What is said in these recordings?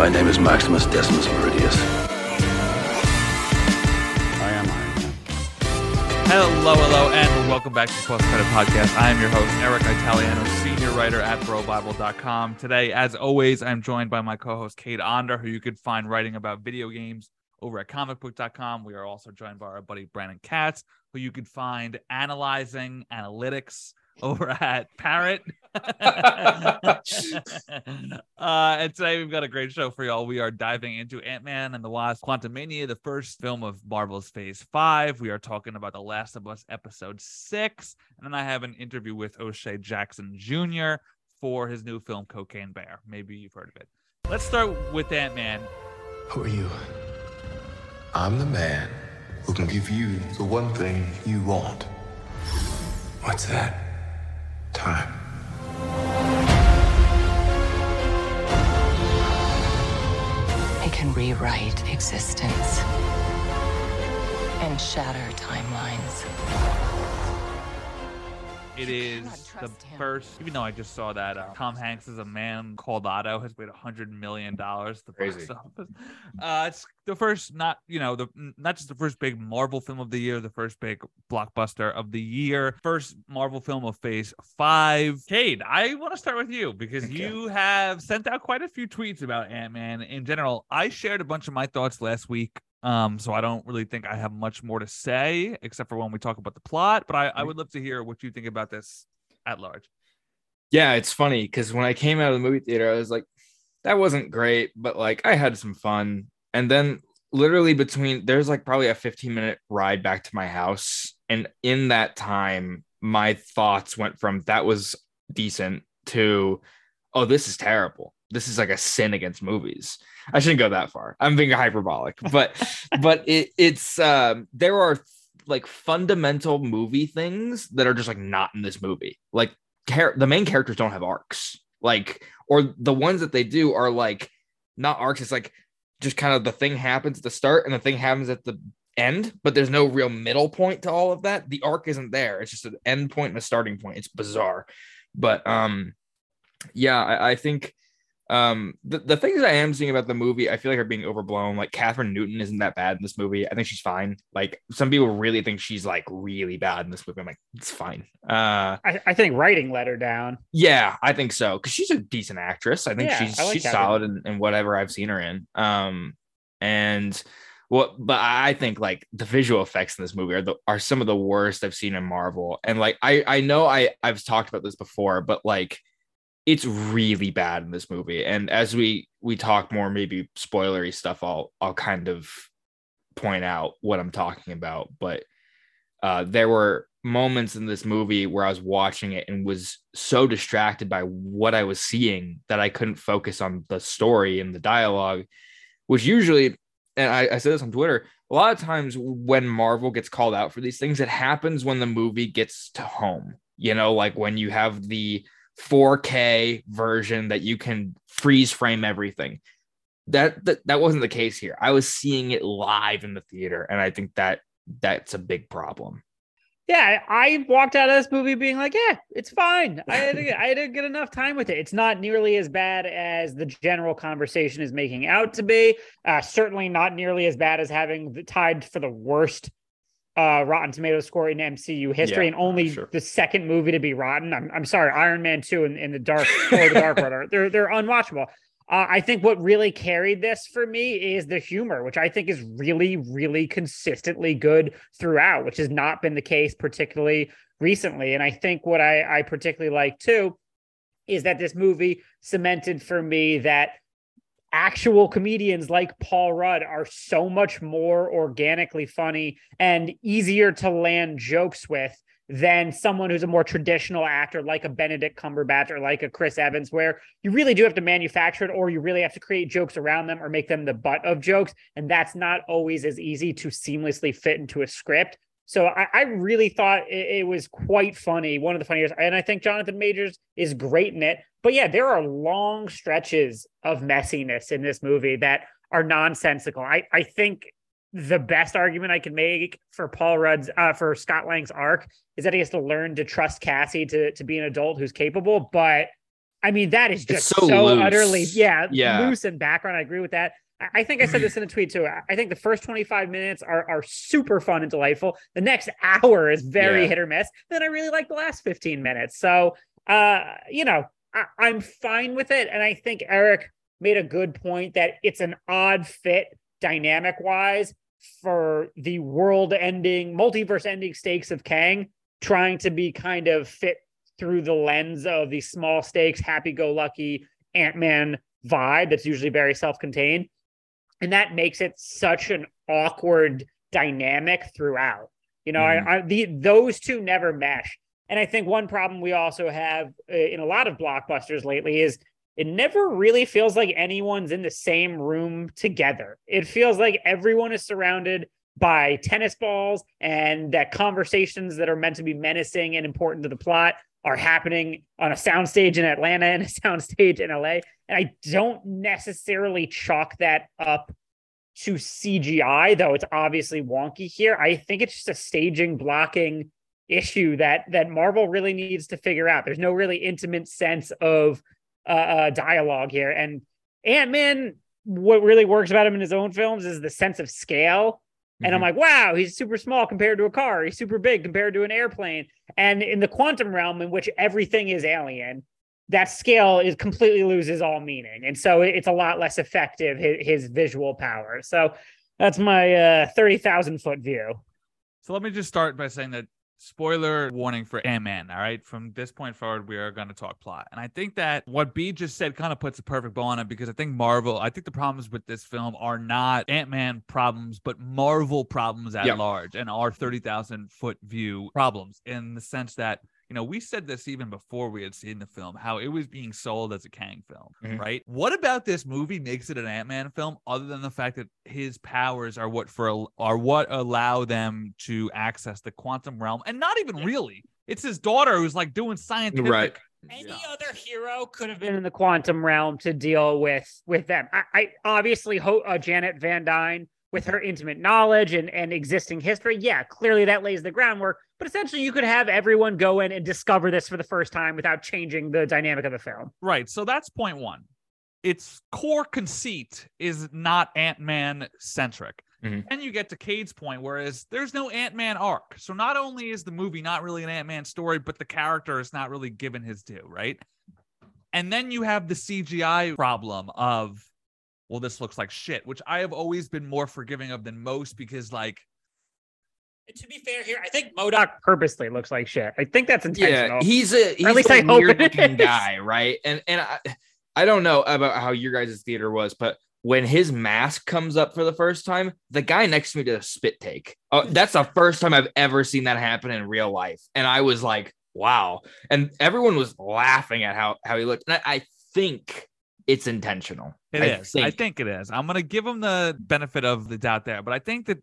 My name is Maximus Decimus Meridius. I am Iron. Hello, hello, and welcome back to the Post Credit Podcast. I am your host, Eric Italiano, senior writer at BroBible.com. Today, as always, I'm joined by my co-host Cade Onder, who you could find writing about video games over at comicbook.com. We are also joined by our buddy Brandon Katz, who you could find analyzing analytics over at Parrot. uh, and today we've got a great show for y'all. We are diving into Ant Man and the Wasp Quantumania, the first film of Marvel's Phase 5. We are talking about The Last of Us Episode 6. And then I have an interview with O'Shea Jackson Jr. for his new film, Cocaine Bear. Maybe you've heard of it. Let's start with Ant Man. Who are you? I'm the man who can give you the one thing you want. What's that? Time. It can rewrite existence and shatter timelines. It You is the him. first, even though I just saw that uh, Tom Hanks is a man called Otto has made a hundred million dollars. The box Crazy. office. Uh, it's the first, not you know, the not just the first big Marvel film of the year, the first big blockbuster of the year, first Marvel film of Phase Five. Cade, I want to start with you because Okay. you have sent out quite a few tweets about Ant Man in general. I shared a bunch of my thoughts last week. Um, so I don't really think I have much more to say except for when we talk about the plot. But I, I would love to hear what you think about this at large. Yeah, it's funny because when I came out of the movie theater, I was like, that wasn't great, but like I had some fun. And then literally between there's like probably a 15 minute ride back to my house. And in that time, my thoughts went from that was decent to oh, this is terrible. This is like a sin against movies. I shouldn't go that far. I'm being hyperbolic, but but it it's um there are like fundamental movie things that are just like not in this movie. Like char- the main characters don't have arcs like or the ones that they do are like not arcs it's like just kind of the thing happens at the start and the thing happens at the end but there's no real middle point to all of that the arc isn't there it's just an end point and a starting point it's bizarre but um yeah i, I think um the, the things i am seeing about the movie i feel like are being overblown like kathryn newton isn't that bad in this movie i think she's fine like some people really think she's like really bad in this movie i'm like it's fine uh I, I think writing let her down. yeah, I think so because she's a decent actress. I think Yeah, she's I like she's Kathryn. solid in, in whatever I've seen her in. Um, and what, but I think like the visual effects in this movie are the are some of the worst I've seen in Marvel. And like I I know I I've talked about this before, but like it's really bad in this movie. And as we we talk more, maybe spoilery stuff, I'll I'll kind of point out what I'm talking about. But uh, there were moments in this movie where I was watching it and was so distracted by what I was seeing that I couldn't focus on the story and the dialogue, which usually, and I, I said this on Twitter, a lot of times when Marvel gets called out for these things, it happens when the movie gets to home. You know, like when you have the 4K version that you can freeze frame everything. That, that that wasn't the case here. I was seeing it live in the theater, and I think that that's a big problem. Yeah, I walked out of this movie being like, yeah, it's fine. I had a, I had a good enough time with it. It's not nearly as bad as the general conversation is making out to be. Uh, certainly not nearly as bad as having the, tied for the worst uh, Rotten Tomato score in MCU history, Yeah, and only sure. the second movie to be rotten. I'm, I'm sorry, Iron Man two and, and the Dark or the Dark Order. They're they're unwatchable. Uh, I think what really carried this for me is the humor, which I think is really, really consistently good throughout, which has not been the case particularly recently. And I think what I, I particularly like too is that this movie cemented for me that actual comedians like Paul Rudd are so much more organically funny and easier to land jokes with than someone who's a more traditional actor like a Benedict Cumberbatch or like a Chris Evans, where you really do have to manufacture it or you really have to create jokes around them or make them the butt of jokes. And that's not always as easy to seamlessly fit into a script. So I, I really thought it, it was quite funny, one of the funniest. And I think Jonathan Majors is great in it. But yeah, there are long stretches of messiness in this movie that are nonsensical. I, I think the best argument I can make for Paul Rudd's uh, for Scott Lang's arc is that he has to learn to trust Cassie to to be an adult who's capable. But I mean, that is just so so, utterly, yeah, Yeah. loose in background. I agree with that. I- think I said this in a tweet too. I- I think the first 25 minutes are, are super fun and delightful. The next hour is very Yeah. hit or miss. Then I really like the last 15 minutes. So, uh, you know, I, I'm fine with it. And I think Eric made a good point that it's an odd fit dynamic wise for the world ending, multiverse ending stakes of Kang trying to be kind of fit through the lens of the small stakes, happy go lucky Ant Man vibe that's usually very self contained. And that makes it such an awkward dynamic throughout. You know, I, I, the those two never mesh. And I think one problem we also have uh, in a lot of blockbusters lately is it never really feels like anyone's in the same room together. It feels like everyone is surrounded by tennis balls and that conversations that are meant to be menacing and important to the plot are happening on a soundstage in Atlanta and a soundstage in LA. And I don't necessarily chalk that up to CGI, though it's obviously wonky here. I think it's just a staging blocking issue that that Marvel really needs to figure out. There's no really intimate sense of uh, uh dialogue here, and Ant Man. What really works about him in his own films is the sense of scale. And I'm like, wow, he's super small compared to a car. He's super big compared to an airplane. And in the quantum realm, in which everything is alien, that scale is completely loses all meaning. And so it's a lot less effective, his, his visual power. So that's my uh, 30,000 foot view. So let me just start by saying that spoiler warning for Ant Man. All right. From this point forward, we are going to talk plot. And I think that what B just said kind of puts a perfect bow on it because I think Marvel, I think the problems with this film are not Ant Man problems, but Marvel problems at Yep. large and our 30,000 foot view problems in the sense that. You know, we said this even before we had seen the film, how it was being sold as a Kang film, Mhm. right? What about this movie makes it an Ant-Man film, other than the fact that his powers are what for are what allow them to access the quantum realm, and not even really. It's his daughter who's like doing scientific. Right. Any other hero could have been in the quantum realm to deal with with them. I, I obviously ho- uh, Janet Van Dyne with her intimate knowledge and and existing history. Yeah, clearly that lays the groundwork. But essentially, you could have everyone go in and discover this for the first time without changing the dynamic of the film. Right. So that's point one. Its core conceit is not Ant Man centric. Mhm. And you get to Cade's point, whereas there's no Ant Man arc. So not only is the movie not really an Ant Man story, but the character is not really given his due, right? And then you have the CGI problem of, well, this looks like shit, which I have always been more forgiving of than most because, like, To be fair here, I think MODOK purposely looks like shit. I think that's intentional. Yeah, he's a he's least a I hope weird looking guy, right? And and I, I don't know about how your guys' theater was, but when his mask comes up for the first time, the guy next to me did a spit take. Oh, that's the first time I've ever seen that happen in real life, and I was like, wow. And everyone was laughing at how how he looked. And I, I think it's intentional. It I is. I think it is. I'm gonna give him the benefit of the doubt there, but I think that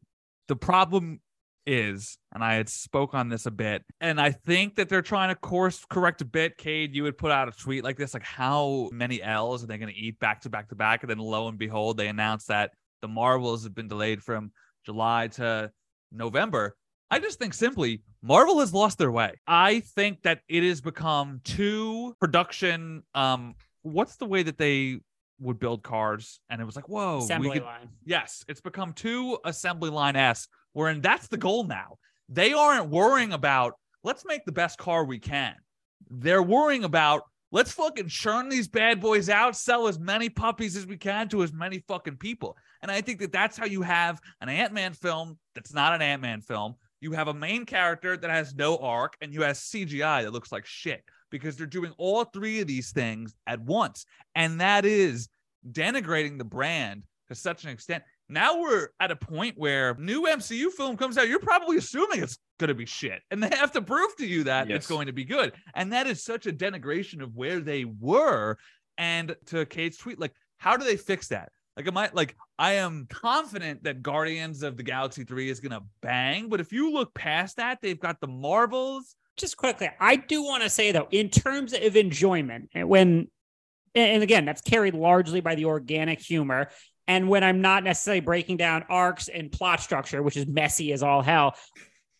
the problem is, and I had spoke on this a bit, and I think that they're trying to course correct a bit. Cade, you would put out a tweet like this, like how many L's are they gonna eat back to back to back? And then lo and behold, they announced that the Marvels have been delayed from July to November. I just think simply Marvel has lost their way. I think that it has become too production. Um, what's the way that they would build cars? And it was like, whoa, Assembly could, line. Yes, it's become too assembly line s, wherein that's the goal now. They aren't worrying about let's make the best car we can. They're worrying about let's fucking churn these bad boys out, sell as many puppies as we can to as many fucking people. And I think that that's how you have an Ant Man film that's not an Ant Man film. You have a main character that has no arc, and you have CGI that looks like shit because they're doing all three of these things at once. And that is denigrating the brand to such an extent. Now we're at a point where new MCU film comes out, you're probably assuming it's going to be shit. And they have to prove to you that it's going to be good. And that is such a denigration of where they were. And to Cade's tweet, like, how do they fix that? Like, am I like, I am confident that Guardians of the Galaxy 3 is going to bang. But if you look past that, they've got the Marvels. Just quickly, I do want to say though, in terms of enjoyment, and when, and again, that's carried largely by the organic humor. And when I'm not necessarily breaking down arcs and plot structure, which is messy as all hell,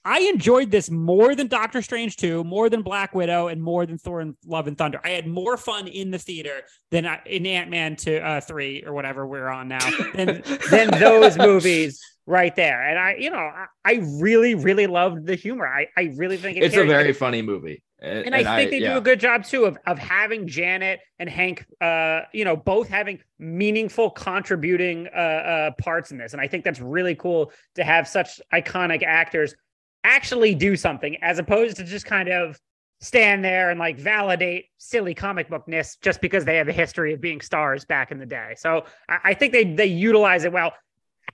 I enjoyed this more than Doctor Strange 2, more than Black Widow, and more than Thor and Love and Thunder. I had more fun in the theater than I, in Ant Man to uh, three or whatever we're on now than, than those movies right there. And I, you know, I, I really, really loved the humor. I, I really think it It's a very funny movie. and, I think they yeah. do a good job too of, of having Janet and Hank, uh, you know, both having meaningful contributing uh, uh, parts in this, and I think that's really cool to have such iconic actors actually do something as opposed to just kind of stand there and like validate silly comic bookness just because they have a history of being stars back in the day. So I, I think they they utilize it well.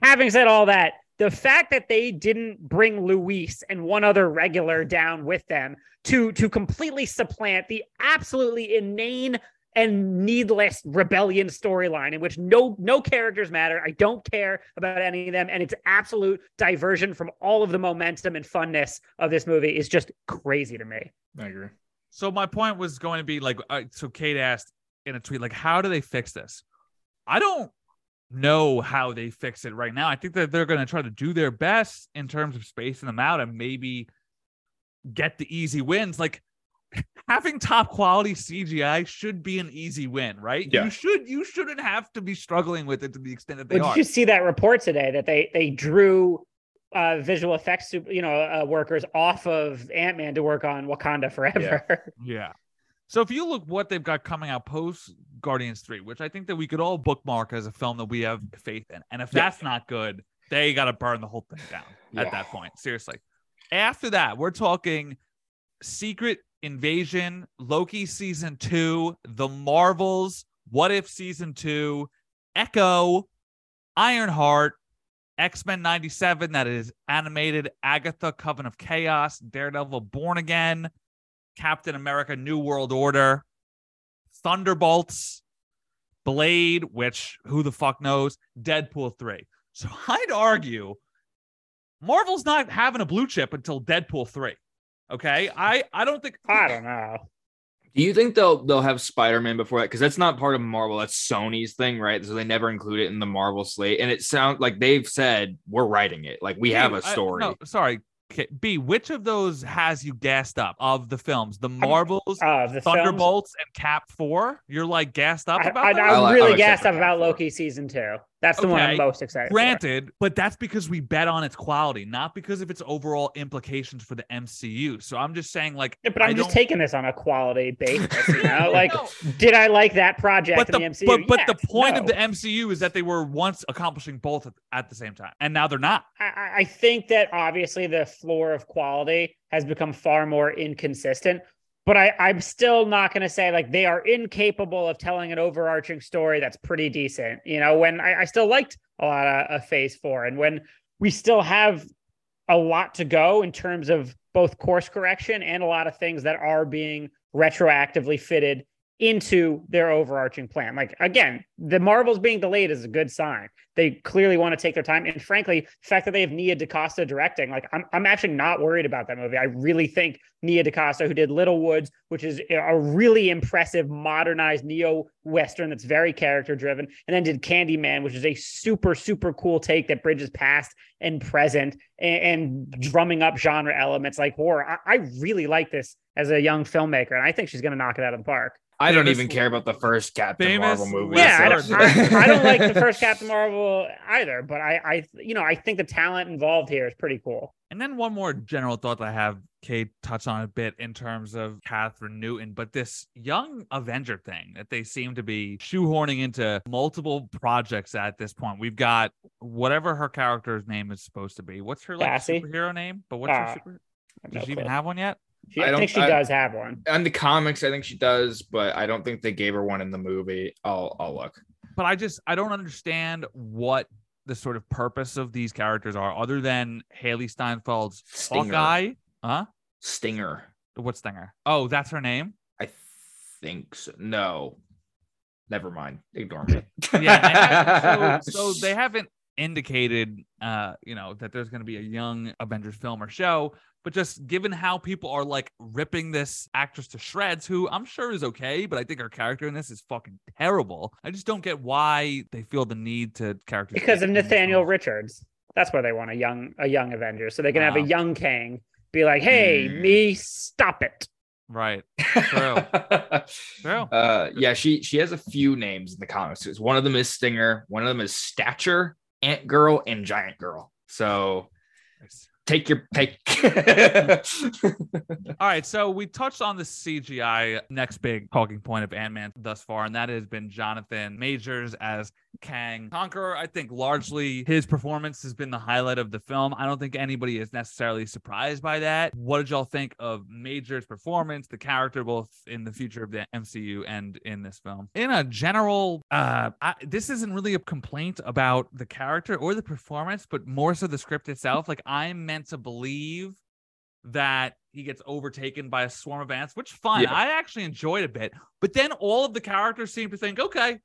Having said all that, the fact that they didn't bring Luis and one other regular down with them to to completely supplant the absolutely inane and needless rebellion storyline in which no no characters matter. I don't care about any of them, and it's absolute diversion from all of the momentum and funness of this movie is just crazy to me. I agree. So my point was going to be like, uh, so Cade asked in a tweet, like, how do they fix this? I don't know how they fix it right now. I think that they're going to try to do their best in terms of spacing them out and maybe get the easy wins. Like having top quality CGI should be an easy win, right? Yeah. You should you shouldn't have to be struggling with it to the extent that they Well, are. did you see that report today that they they drew uh, visual effects, you know, uh, workers off of Ant Man to work on Wakanda Forever? Yeah. So if you look what they've got coming out post Guardians 3, which I think that we could all bookmark as a film that we have faith in. And if Yeah. that's not good, they got to burn the whole thing down at that point. Seriously. After that, we're talking Secret Invasion, Loki season 2, The Marvels, What If season 2, Echo, Ironheart, X-Men 97 that is animated, Agatha Coven of Chaos, Daredevil Born Again, Captain America New World Order, Thunderbolts, Blade, which who the fuck knows, Deadpool 3. So I'd argue Marvel's not having a blue chip until Deadpool 3. Okay? I I don't think I don't know. Do you think they'll they'll have Spider Man before that? Because that's not part of Marvel. That's Sony's thing, right? So they never include it in the Marvel slate. And it sounds like they've said we're writing it. Like we have a story. no, sorry. K- B, which of those has you gassed up of the films? The Marvels, Uh, the films- Thunderbolts, and Cap 4? You're like gassed up about I, those? I'm I really I'm gassed up about Loki season two. That's the one I'm most excited for. Granted, but that's because we bet on its quality, not because of its overall implications for the MCU. So I'm just saying, like, Yeah, but I'm I just don't- taking this on a quality basis, you know. Like, No. did I like that project But in the, the MCU? but, but the point No. of the MCU is that they were once accomplishing both at, the same time, and now they're not. I, I think that obviously the floor of quality has become far more inconsistent. But I, I'm still not going to say like they are incapable of telling an overarching story that's pretty decent. You know, when I, I still liked a lot of, of Phase Four, and when we still have a lot to go in terms of both course correction and a lot of things that are being retroactively fitted into their overarching plan. Like again, the Marvels being delayed is a good sign. They clearly want to take their time. And frankly, the fact that they have Nia DaCosta directing, like I'm, I'm actually not worried about that movie. I really think Nia DaCosta, who did Little Woods, which is a really impressive modernized neo western that's very character driven, and then did Candyman, which is a super super cool take that bridges past and present and, and drumming up genre elements like horror. I, I really like this as a young filmmaker, and I think she's going to knock it out of the park. I don't even care about the first Captain famous Marvel movie. Yeah, I don't, I, I don't like the first Captain Marvel either, but I, I, you know, I think the talent involved here is pretty cool. And then one more general thought that I have, Cade touched on a bit in terms of Kathryn Newton, but this young Avenger thing that they seem to be shoehorning into multiple projects at this point. We've got whatever her character's name is supposed to be. What's her like Cassie? superhero name? But what's Uh, her super? Does no she even have one yet? She- I I, don't- think she I- does have one. On the comics, I think she does, but I don't think they gave her one in the movie. I'll I'll look. But I just I don't understand what the sort of purpose of these characters are, other than Hailee Steinfeld's Stinger. Hawkeye. Huh? Stinger. What stinger? Oh, that's her name. I think so. No. Never mind. Ignore me. yeah they so, so they haven't indicated uh you know that there's going to be a young avengers film or show but just given how people are like ripping this actress to shreds who i'm sure is okay but i think her character in this is fucking terrible i just don't get why they feel the need to character Because of Nathaniel Richards. That's why they want a young a young Avenger, so they can have a young Kang be like, "Hey, Mm. me, stop it." Right. True. True. Uh, yeah, she she has a few names in the comics. One of them is Stinger, one of them is Stature, Ant Girl, and Giant Girl. So take your pick. All right, so we touched on the CGI next big talking point of Ant-Man thus far, and that has been Jonathan Majors as Kang Conqueror. I think largely his performance has been the highlight of the film. I don't think anybody is necessarily surprised by that. What did y'all think of Majors' performance, the character, both in the future of the MCU and in this film? In a general, uh, I, this isn't really a complaint about the character or the performance, but more so the script itself. Like I'm meant to believe that he gets overtaken by a swarm of ants, which fine. Yeah. I actually enjoyed a bit. But then all of the characters seem to think, okay,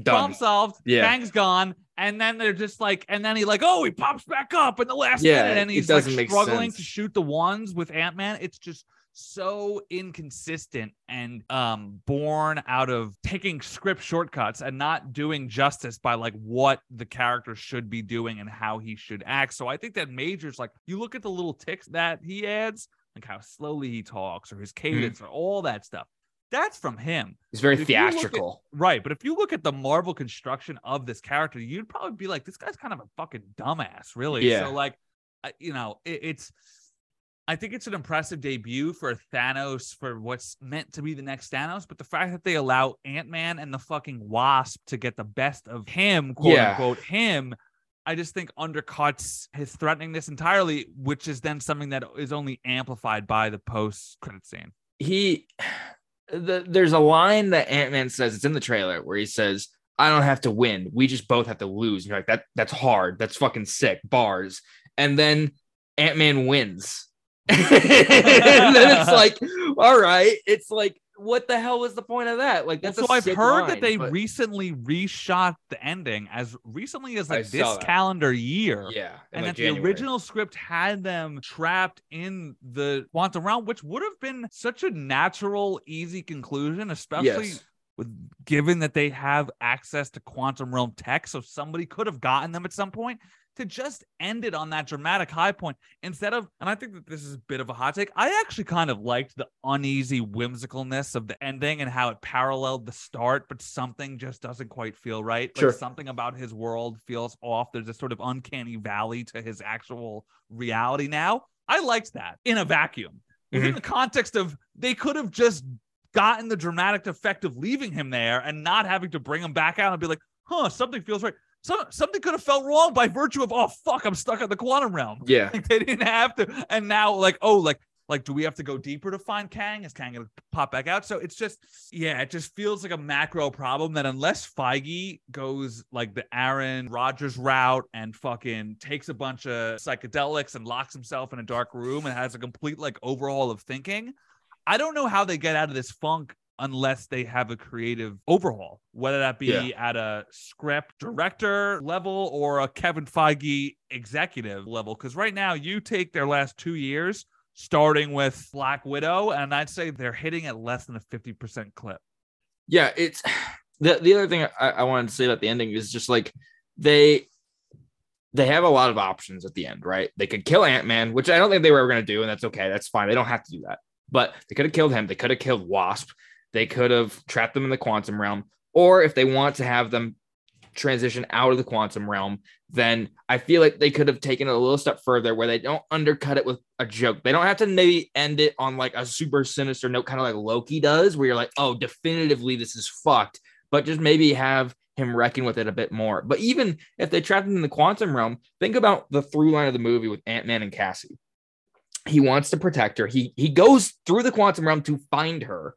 Done. problem solved. Yeah. Kang's gone. And then they're just like, and then he like, oh, he pops back up in the last Yeah, minute, and he's like struggling sense. to shoot the ones with Ant Man. It's just so inconsistent and um born out of taking script shortcuts and not doing justice by like what the character should be doing and how he should act. So I think that Majors like you look at the little ticks that he adds, like how slowly he talks or his Mm-hmm. cadence or all that stuff. That's from him. It's very If you at- theatrical. Right. But if you look at the Marvel construction of this character, you'd probably be like, this guy's kind of a fucking dumbass, really. Yeah. So, like, you know, it, it's, I think it's an impressive debut for Thanos for what's meant to be the next Thanos. But the fact that they allow Ant Man and the fucking Wasp to get the best of him, quote Yeah. unquote, him. I just think undercuts his threateningness entirely, which is then something that is only amplified by the post credit scene. he the, there's a line that ant-man says it's in the trailer where he says i don't have to win. We just both have to lose. And you're like that that's hard. That's fucking sick. Bars. And then ant-man wins. And then it's like all right. It's like what the hell was the point of that like that's so I've heard line, that they but- recently reshot the ending as recently as like this calendar year. yeah And like, that January. the original script had them trapped in the quantum realm, which would have been such a natural, easy conclusion, especially yes with given that they have access to quantum realm tech. So somebody could have gotten them at some point to just end it on that dramatic high point instead of, and I think that this is a bit of a hot take. I actually kind of liked the uneasy whimsicalness of the ending and how it paralleled the start, but something just doesn't quite feel right. Sure. Like something about his world feels off. There's a sort of uncanny valley to his actual reality now. I liked that in a vacuum. In mm-hmm. the context of they could have just gotten the dramatic effect of leaving him there and not having to bring him back out and be like, huh, something feels right. Some, something could have felt wrong by virtue of, oh, fuck, I'm stuck in the quantum realm. yeah Like they didn't have to. And now, like, oh, like, like, do we have to go deeper to find Kang? Is Kang gonna pop back out? So it's just, yeah, it just feels like a macro problem that unless Feige goes like the Aaron Rodgers route and fucking takes a bunch of psychedelics and locks himself in a dark room and has a complete like overhaul of thinking, I don't know how they get out of this funk unless they have a creative overhaul, whether that be Yeah. at a script director level or a Kevin Feige executive level. Because right now, you take their last two years, starting with Black Widow, and I'd say they're hitting at less than a 50% clip. yeah it's the, the other thing I, I wanted to say about the ending is just like they they have a lot of options at the end right they could kill ant-man which i don't think they were ever going to do and that's okay that's fine they don't have to do that but they could have killed him they could have killed wasp they could have trapped them in the quantum realm or if they want to have them transition out of the quantum realm then i feel like they could have taken it a little step further where they don't undercut it with a joke they don't have to maybe end it on like a super sinister note kind of like loki does where you're like oh definitively this is fucked but just maybe have him reckon with it a bit more. But even if they trapped him in the quantum realm, think about the through line of the movie with Ant Man and Cassie. He wants to protect her. He he goes through the quantum realm to find her.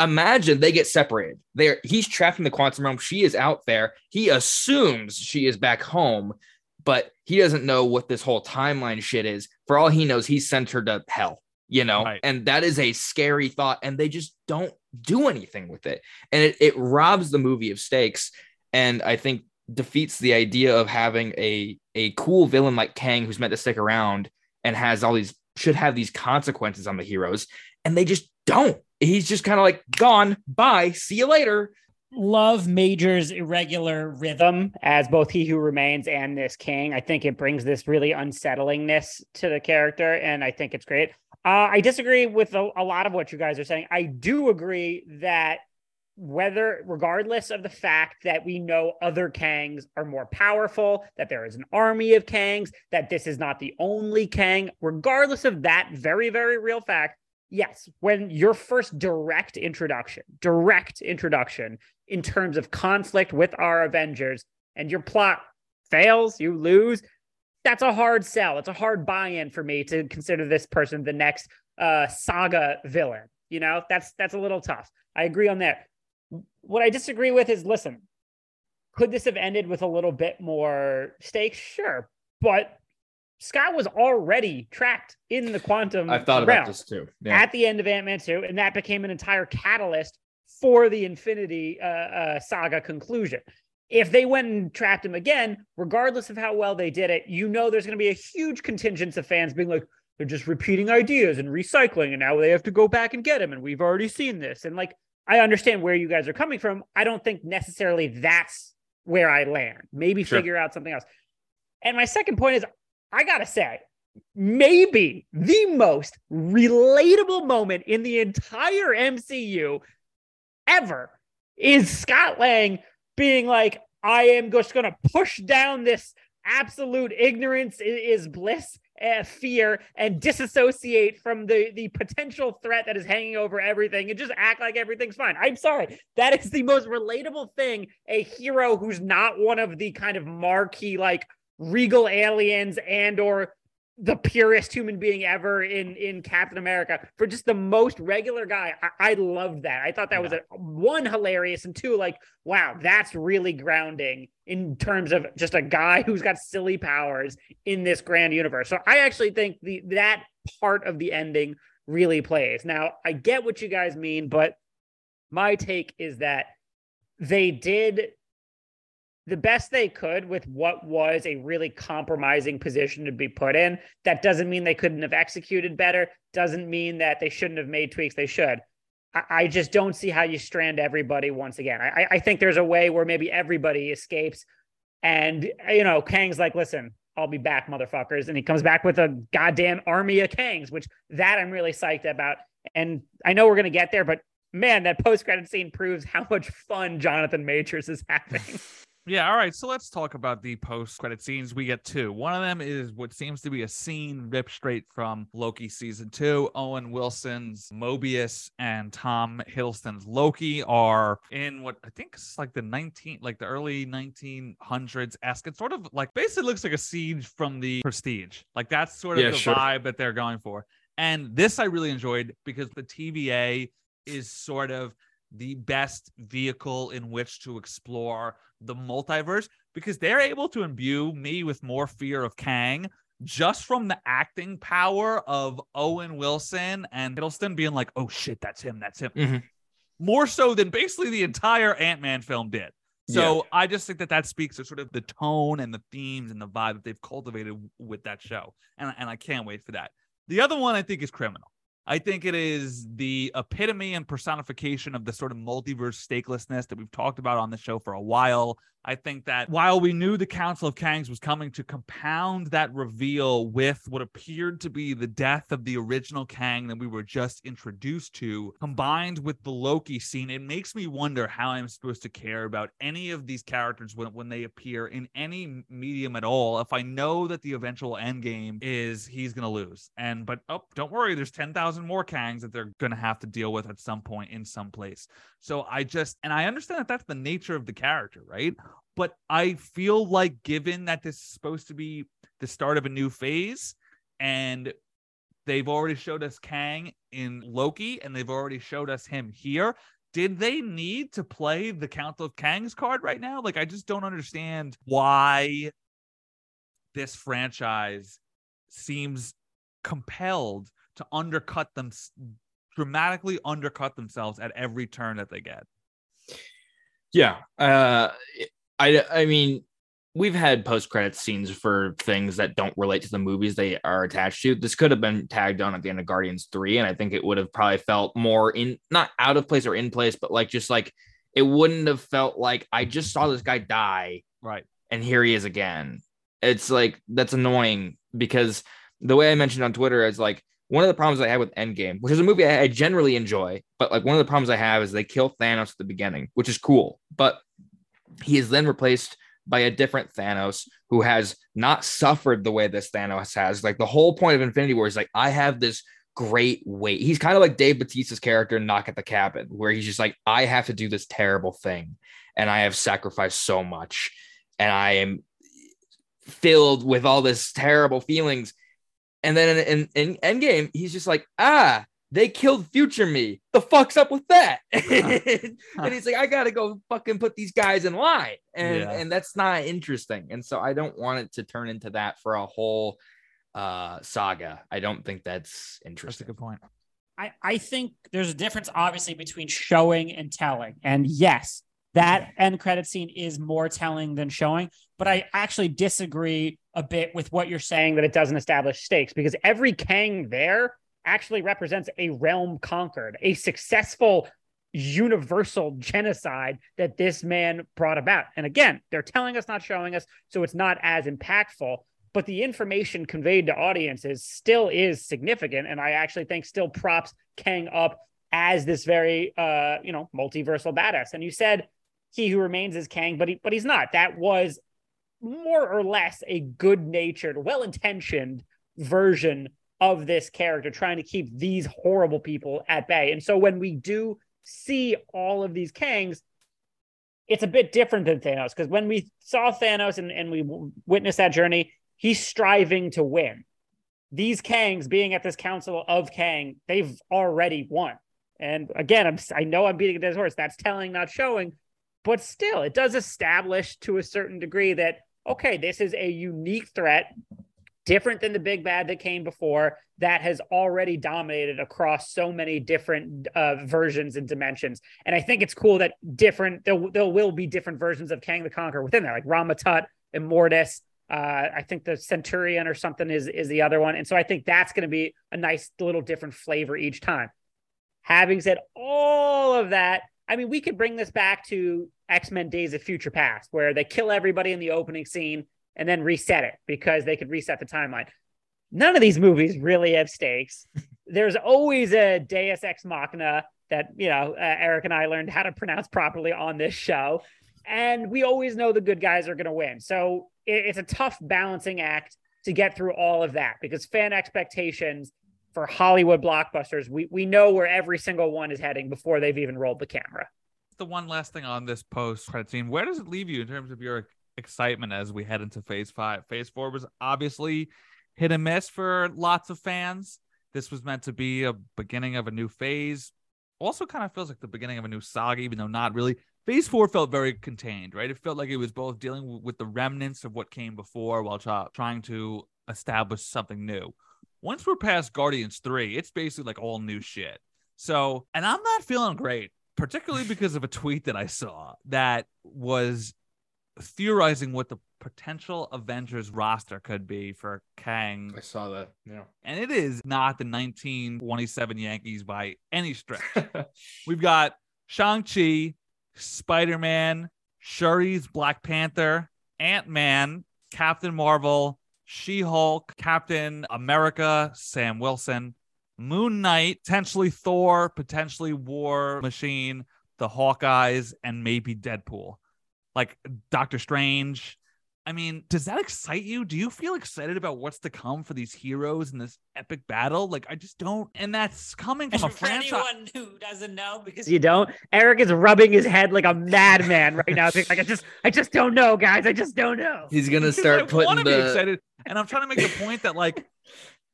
Imagine they get separated. There, he's trapped in the quantum realm. She is out there. He assumes she is back home, but he doesn't know what this whole timeline shit is. For all he knows, he sent her to hell. You know, Right. and that is a scary thought. And they just don't do anything with it and it, it robs the movie of stakes and i think defeats the idea of having a a cool villain like kang who's meant to stick around and has all these should have these consequences on the heroes and they just don't he's just kind of like gone bye see you later love Major's irregular rhythm as both He Who Remains and this Kang. I think it brings this really unsettlingness to the character, and I think it's great. Uh, I disagree with a, a lot of what you guys are saying. I do agree that whether regardless of the fact that we know other kangs are more powerful that there is an army of kangs that this is not the only kang regardless of that very very real fact yes when your first direct introduction direct introduction in terms of conflict with our avengers and your plot fails you lose that's a hard sell it's a hard buy-in for me to consider this person the next uh saga villain you know that's that's a little tough i agree on that what I disagree with is listen, could this have ended with a little bit more stakes? Sure. But Scott was already trapped in the quantum. I've thought realm about this too. Yeah. at the end of Ant Man 2, and that became an entire catalyst for the Infinity uh, uh, saga conclusion. If they went and trapped him again, regardless of how well they did it, you know there's going to be a huge contingent of fans being like, they're just repeating ideas and recycling, and now they have to go back and get him, and we've already seen this. And like, I understand where you guys are coming from. I don't think necessarily that's where I land. Maybe Sure. figure out something else. And my second point is I got to say, maybe the most relatable moment in the entire MCU ever is Scott Lang being like, I am just to push down this absolute ignorance is bliss uh, fear and disassociate from the the potential threat that is hanging over everything and just act like everything's fine. I'm sorry. That is the most relatable thing a hero who's not one of the kind of marquee like regal aliens and or the purest human being ever in in Captain America for just the most regular guy. I, I loved that. I thought that was a, one hilarious and two like wow, that's really grounding in terms of just a guy who's got silly powers in this grand universe. So I actually think the that part of the ending really plays. Now, I get what you guys mean, but my take is that they did the best they could with what was a really compromising position to be put in. That doesn't mean they couldn't have executed better, doesn't mean that they shouldn't have made tweaks they should. I, I just don't see how you strand everybody once again. I, I think there's a way where maybe everybody escapes and, you know, Kang's like, listen, I'll be back, motherfuckers. And he comes back with a goddamn army of Kangs, which that I'm really psyched about. And I know we're going to get there, but man, that post credit scene proves how much fun Jonathan Majors is having. Yeah, all right. So let's talk about the post credit scenes. We get two. One of them is what seems to be a scene ripped straight from Loki season two. Owen Wilson's Mobius and Tom Hiddleston's Loki are in what I think is like the 19 like the early 1900s esque. It sort of like basically looks like a siege from the Prestige. Like that's sort of Yeah, the sure. vibe that they're going for. And this I really enjoyed because the TVA is sort of the best vehicle in which to explore the multiverse because they're able to imbue me with more fear of Kang just from the acting power of Owen Wilson and Hiddleston being like, oh shit, that's him, that's him. Mhm. More so than basically the entire Ant Man film did. So I just think that that speaks to sort of the tone and the themes and the vibe that they've cultivated with that show. And, and I can't wait for that. The other one I think is Criminal. I think it is the epitome and personification of the sort of multiverse stakelessness that we've talked about on the show for a while. I think that while we knew the Council of Kangs was coming to compound that reveal with what appeared to be the death of the original Kang that we were just introduced to, combined with the Loki scene, it makes me wonder how I'm supposed to care about any of these characters when, when they appear in any medium at all. If I know that the eventual end game is he's going to lose. And, but oh, don't worry, there's 10,000 more Kangs that they're going to have to deal with at some point in some place. So I just, and I understand that that's the nature of the character, right? But I feel like, given that this is supposed to be the start of a new phase, and they've already showed us Kang in Loki, and they've already showed us him here. Did they need to play the Council of Kangs card right now? Like, I just don't understand why this franchise seems compelled to undercut them, dramatically undercut themselves at every turn that they get. Yeah. Uh, I I mean, we've had post credit scenes for things that don't relate to the movies they are attached to. This could have been tagged on at the end of Guardians 3, and I think it would have probably felt more in not out of place or in place, but like just like it wouldn't have felt like I just saw this guy die Right. and here he is again. It's like that's annoying because the way I mentioned on Twitter is like one of the problems I had with Endgame, which is a movie I, I generally enjoy, but like one of the problems I have is they kill Thanos at the beginning, which is cool, but he is then replaced by a different Thanos who has not suffered the way this Thanos has. Like the whole point of Infinity War is like I have this great weight. He's kind of like Dave Bautista's character in Knock at the Cabin, where he's just like, I have to do this terrible thing, and I have sacrificed so much, and I am filled with all this terrible feelings. And then in, in, in Endgame, he's just like, ah, they killed future me. The fuck's up with that? and he's like, I gotta go fucking put these guys in line. And Yeah. and that's not interesting. And so I don't want it to turn into that for a whole uh saga. I don't think that's interesting. That's a interesting. good point. I, I think there's a difference, obviously, between showing and telling. And yes, that end credit scene is more telling than showing. But I actually disagree a bit with what you're saying that it doesn't establish stakes because every Kang there actually represents a realm conquered, a successful universal genocide that this man brought about. And again, they're telling us, not showing us, so it's not as impactful. But the information conveyed to audiences still is significant, and I actually think still props Kang up as this very, uh, you know, multiversal badass. And you said he who remains is Kang, but he, but he's not. That was more or less a good-natured, well-intentioned version of this character trying to keep these horrible people at bay. And so when we do see all of these Kangs, it's a bit different than Thanos because when we saw Thanos and, and we witnessed that journey, he's striving to win. These Kangs being at this council of Kang, they've already won. And again, I'm I know I'm beating a dead horse. That's telling, not showing, but still, it does establish to a certain degree that okay, this is a unique threat, different than the big bad that came before, that has already dominated across so many different uh, versions and dimensions. And I think it's cool that different there, there will be different versions of Kang the Conqueror within there, like Rama-Tut, Immortus. Uh, I think the Centurion or something is is the other one, and so I think that's going to be a nice little different flavor each time. Having said all of that, I mean, we could bring this back to X Men Days of Future Past, where they kill everybody in the opening scene and then reset it because they could reset the timeline. None of these movies really have stakes. There's always a Deus Ex Machina that you know uh, Eric and I learned how to pronounce properly on this show, and we always know the good guys are going to win. So it, it's a tough balancing act to get through all of that because fan expectations for Hollywood blockbusters, we we know where every single one is heading before they've even rolled the camera. The one last thing on this post credit scene, where does it leave you in terms of your excitement as we head into phase five? Phase four was obviously hit and miss for lots of fans. This was meant to be a beginning of a new phase. Also, kind of feels like the beginning of a new saga, even though not really. Phase four felt very contained, right? It felt like it was both dealing with the remnants of what came before while try- trying to establish something new. Once we're past Guardians 3, it's basically like all new shit. So, and I'm not feeling great, particularly because of a tweet that I saw that was theorizing what the potential Avengers roster could be for Kang I saw that. Yeah. and it is not the 1927 Yankees by any stretch. We've got Shang-Chi, Spider-Man, Shuri's Black Panther, Ant-Man, Captain Marvel, She-Hulk, Captain America, Sam Wilson, Moon Knight, potentially Thor, potentially War Machine, the Hawkeyes, and maybe Deadpool. Like Doctor Strange, I mean, does that excite you? Do you feel excited about what's to come for these heroes in this epic battle? Like, I just don't. And that's coming from a For franchise. anyone who doesn't know, because you don't, Eric is rubbing his head like a madman right now. Like, I just, I just don't know, guys. I just don't know. He's gonna start I putting to be the. excited, and I'm trying to make the point that, like,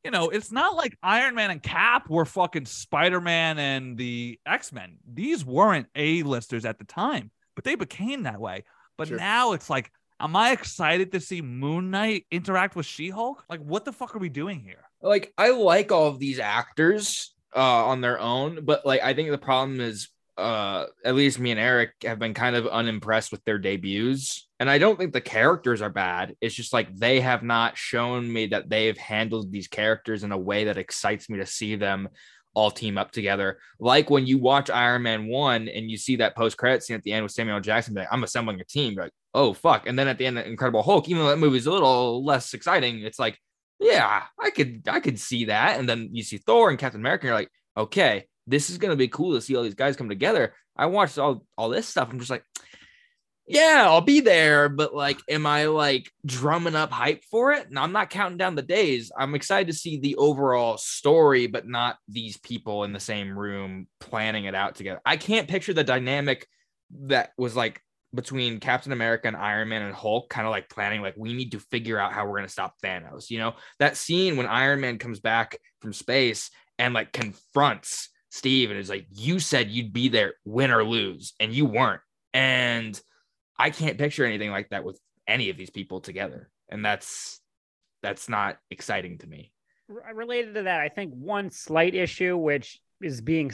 you know, it's not like Iron Man and Cap were fucking Spider Man and the X Men. These weren't A-listers at the time, but they became that way. But Sure. now it's like, am I excited to see Moon Knight interact with She Hulk? Like, what the fuck are we doing here? like I like all of these actors uh on their own, but like I think the problem is uh at least me and Eric have been kind of unimpressed with their debuts. And I don't think the characters are bad. It's just like they have not shown me that they've handled these characters in a way that excites me to see them all team up together. Like when you watch Iron Man 1 and you see that post credit scene at the end with Samuel Jackson, like, I'm assembling a team. You're like, oh, fuck. And then at the end, Incredible Hulk, even though that movie's a little less exciting, it's like, yeah, I could, I could see that. And then you see Thor and Captain America, and you're like, okay, this is to be cool to see all these guys come together. I watched all, all this stuff. I'm just like, yeah, I'll be there, but like, am I like drumming up hype for it? And I'm not counting down the days. I'm excited to see the overall story, but not these people in the same room planning it out together. I can't picture the dynamic that was like between Captain America and Iron Man and Hulk, kind of like planning, like, we need to figure out how we're going to stop Thanos. You know, that scene when Iron Man comes back from space and like confronts Steve and is like, You said you'd be there, win or lose, and you weren't. And I can't picture anything like that with any of these people together. And that's that's not exciting to me. Related to that, I think one slight issue which is being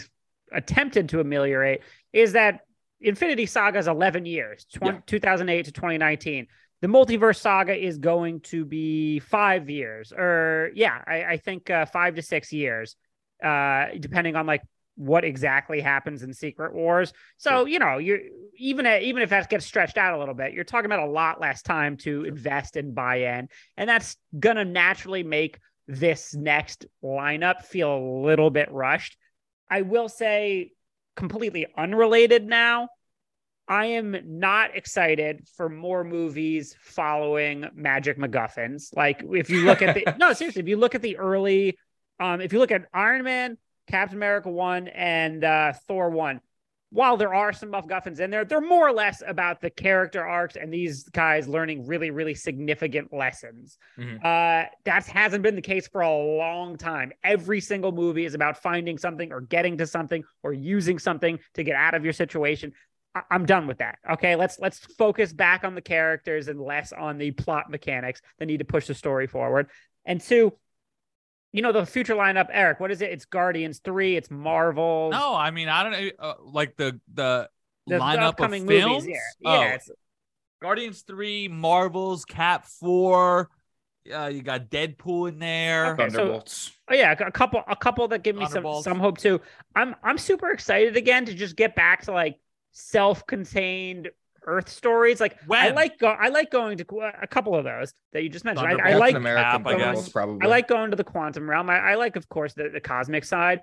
attempted to ameliorate is that Infinity Saga is 11 years, 20, yeah. 2008 to 2019. The multiverse saga is going to be five years, or yeah, I, I think uh, five to six years, uh, depending on like what exactly happens in Secret Wars. So you know, you even even if that gets stretched out a little bit, you're talking about a lot less time to invest and buy in, and that's gonna naturally make this next lineup feel a little bit rushed. I will say, completely unrelated now. I am not excited for more movies following Magic MacGuffins. Like if you look at the no seriously, if you look at the early, um, if you look at Iron Man, Captain America 1 and uh, Thor 1. While there are some MacGuffins in there, they're more or less about the character arcs and these guys learning really, really significant lessons. Mm-hmm. Uh, that hasn't been the case for a long time. Every single movie is about finding something or getting to something or using something to get out of your situation. I- I'm done with that. Okay, let's let's focus back on the characters and less on the plot mechanics that need to push the story forward. And two, you know the future lineup, Eric. What is it? It's Guardians three. It's Marvel. No, I mean I don't know. Uh, like the the, the lineup the of films. Movies, yeah, yeah. Oh. Guardians three, Marvels, Cap four. Uh, you got Deadpool in there. Okay, Thunderbolts. So, oh yeah, a couple, a couple that give me some some hope too. I'm I'm super excited again to just get back to like self-contained Earth stories. Like when? I like go- I like going to a couple of those that you just mentioned. I, I, like American I, guess, probably. I like going to the quantum realm. I, I like, of course, the, the cosmic side.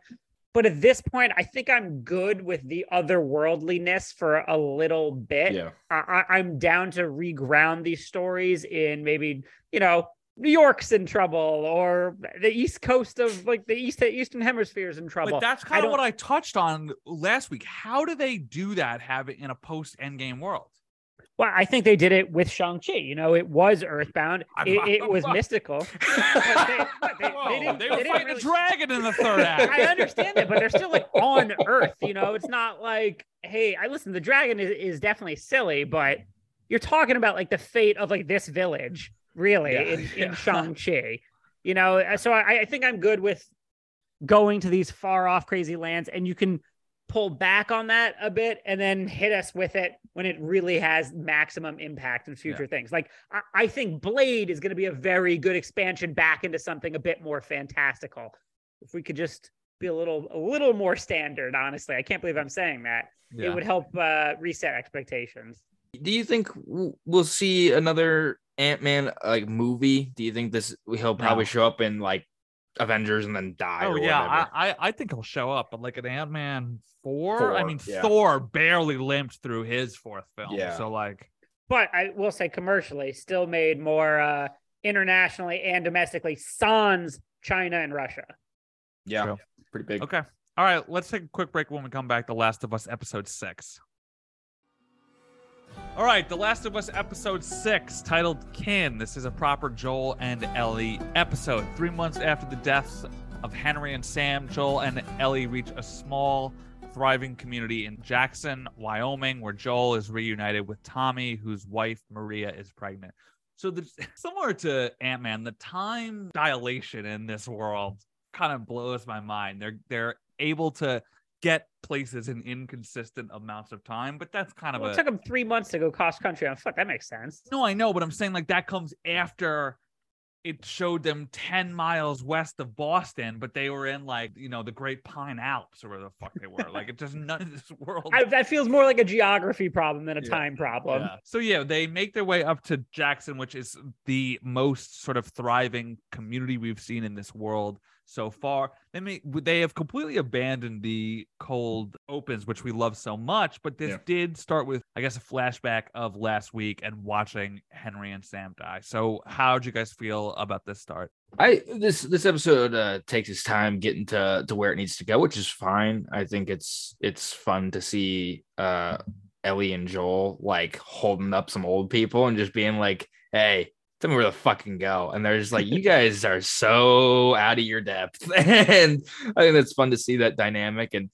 But at this point, I think I'm good with the otherworldliness for a little bit. Yeah. I, I'm down to reground these stories in maybe, you know, New York's in trouble or the east coast of like the east eastern hemisphere's in trouble. But that's kind of what I touched on last week. How do they do that have it in a post endgame world? Well, I think they did it with Shang-Chi. You know, it was Earthbound. It, it was mystical. they, they, Whoa, they, they were fighting really... a dragon in the third act. I understand that, but they're still like on Earth. You know, it's not like, hey, I listen. The dragon is, is definitely silly, but you're talking about like the fate of like this village really yeah, in, yeah. in Shang-Chi. You know, so I, I think I'm good with going to these far off crazy lands and you can pull back on that a bit and then hit us with it when it really has maximum impact in future yeah. things. Like I, I, think Blade is going to be a very good expansion back into something a bit more fantastical. If we could just be a little a little more standard, honestly, I can't believe I'm saying that. Yeah. It would help uh, reset expectations. Do you think we'll see another Ant Man like movie? Do you think this he'll probably no. show up in like Avengers and then die? Oh yeah, I, I, I think he'll show up, but like an Ant Man four, I mean yeah. Thor barely limped through his fourth film. Yeah. So like, but I will say commercially still made more uh internationally and domestically sans China and Russia. Yeah, True. pretty big. Okay. All right, let's take a quick break when we come back. The Last of Us episode six. All right, The Last of Us episode six, titled Kin. This is a proper Joel and Ellie episode. Three months after the deaths of Henry and Sam, Joel and Ellie reach a small, thriving community in Jackson, Wyoming, where Joel is reunited with Tommy, whose wife Maria is pregnant. So, the, similar to Ant Man, the time dilation in this world kind of blows my mind. They're they're able to get places in inconsistent amounts of time, but that's kind of well, a... it took them three months to go cross country on foot. That makes sense. No, I know, but I'm saying like that comes after it showed them 10 miles west of Boston, but they were in like, you know, the Great Pine Alps or where the fuck they were. like, it just none of this world. I, that feels more like a geography problem than a Yeah. time problem. Yeah. So yeah, they make their way up to Jackson, which is the most sort of thriving community we've seen in this world so far. They make they have completely abandoned the cold opens, which we love so much. But this Yeah. did start with, I guess, a flashback of last week and watching Henry and Sam die. So how did you guys feel about this start? I this this episode uh, takes its time getting to to where it needs to go, which is fine. I think it's it's fun to see uh Ellie and Joel like holding up some old people and just being like, "Hey, tell me where the fucking go." And they're just like, "You guys are so out of your depth," and I think that's fun to see that dynamic and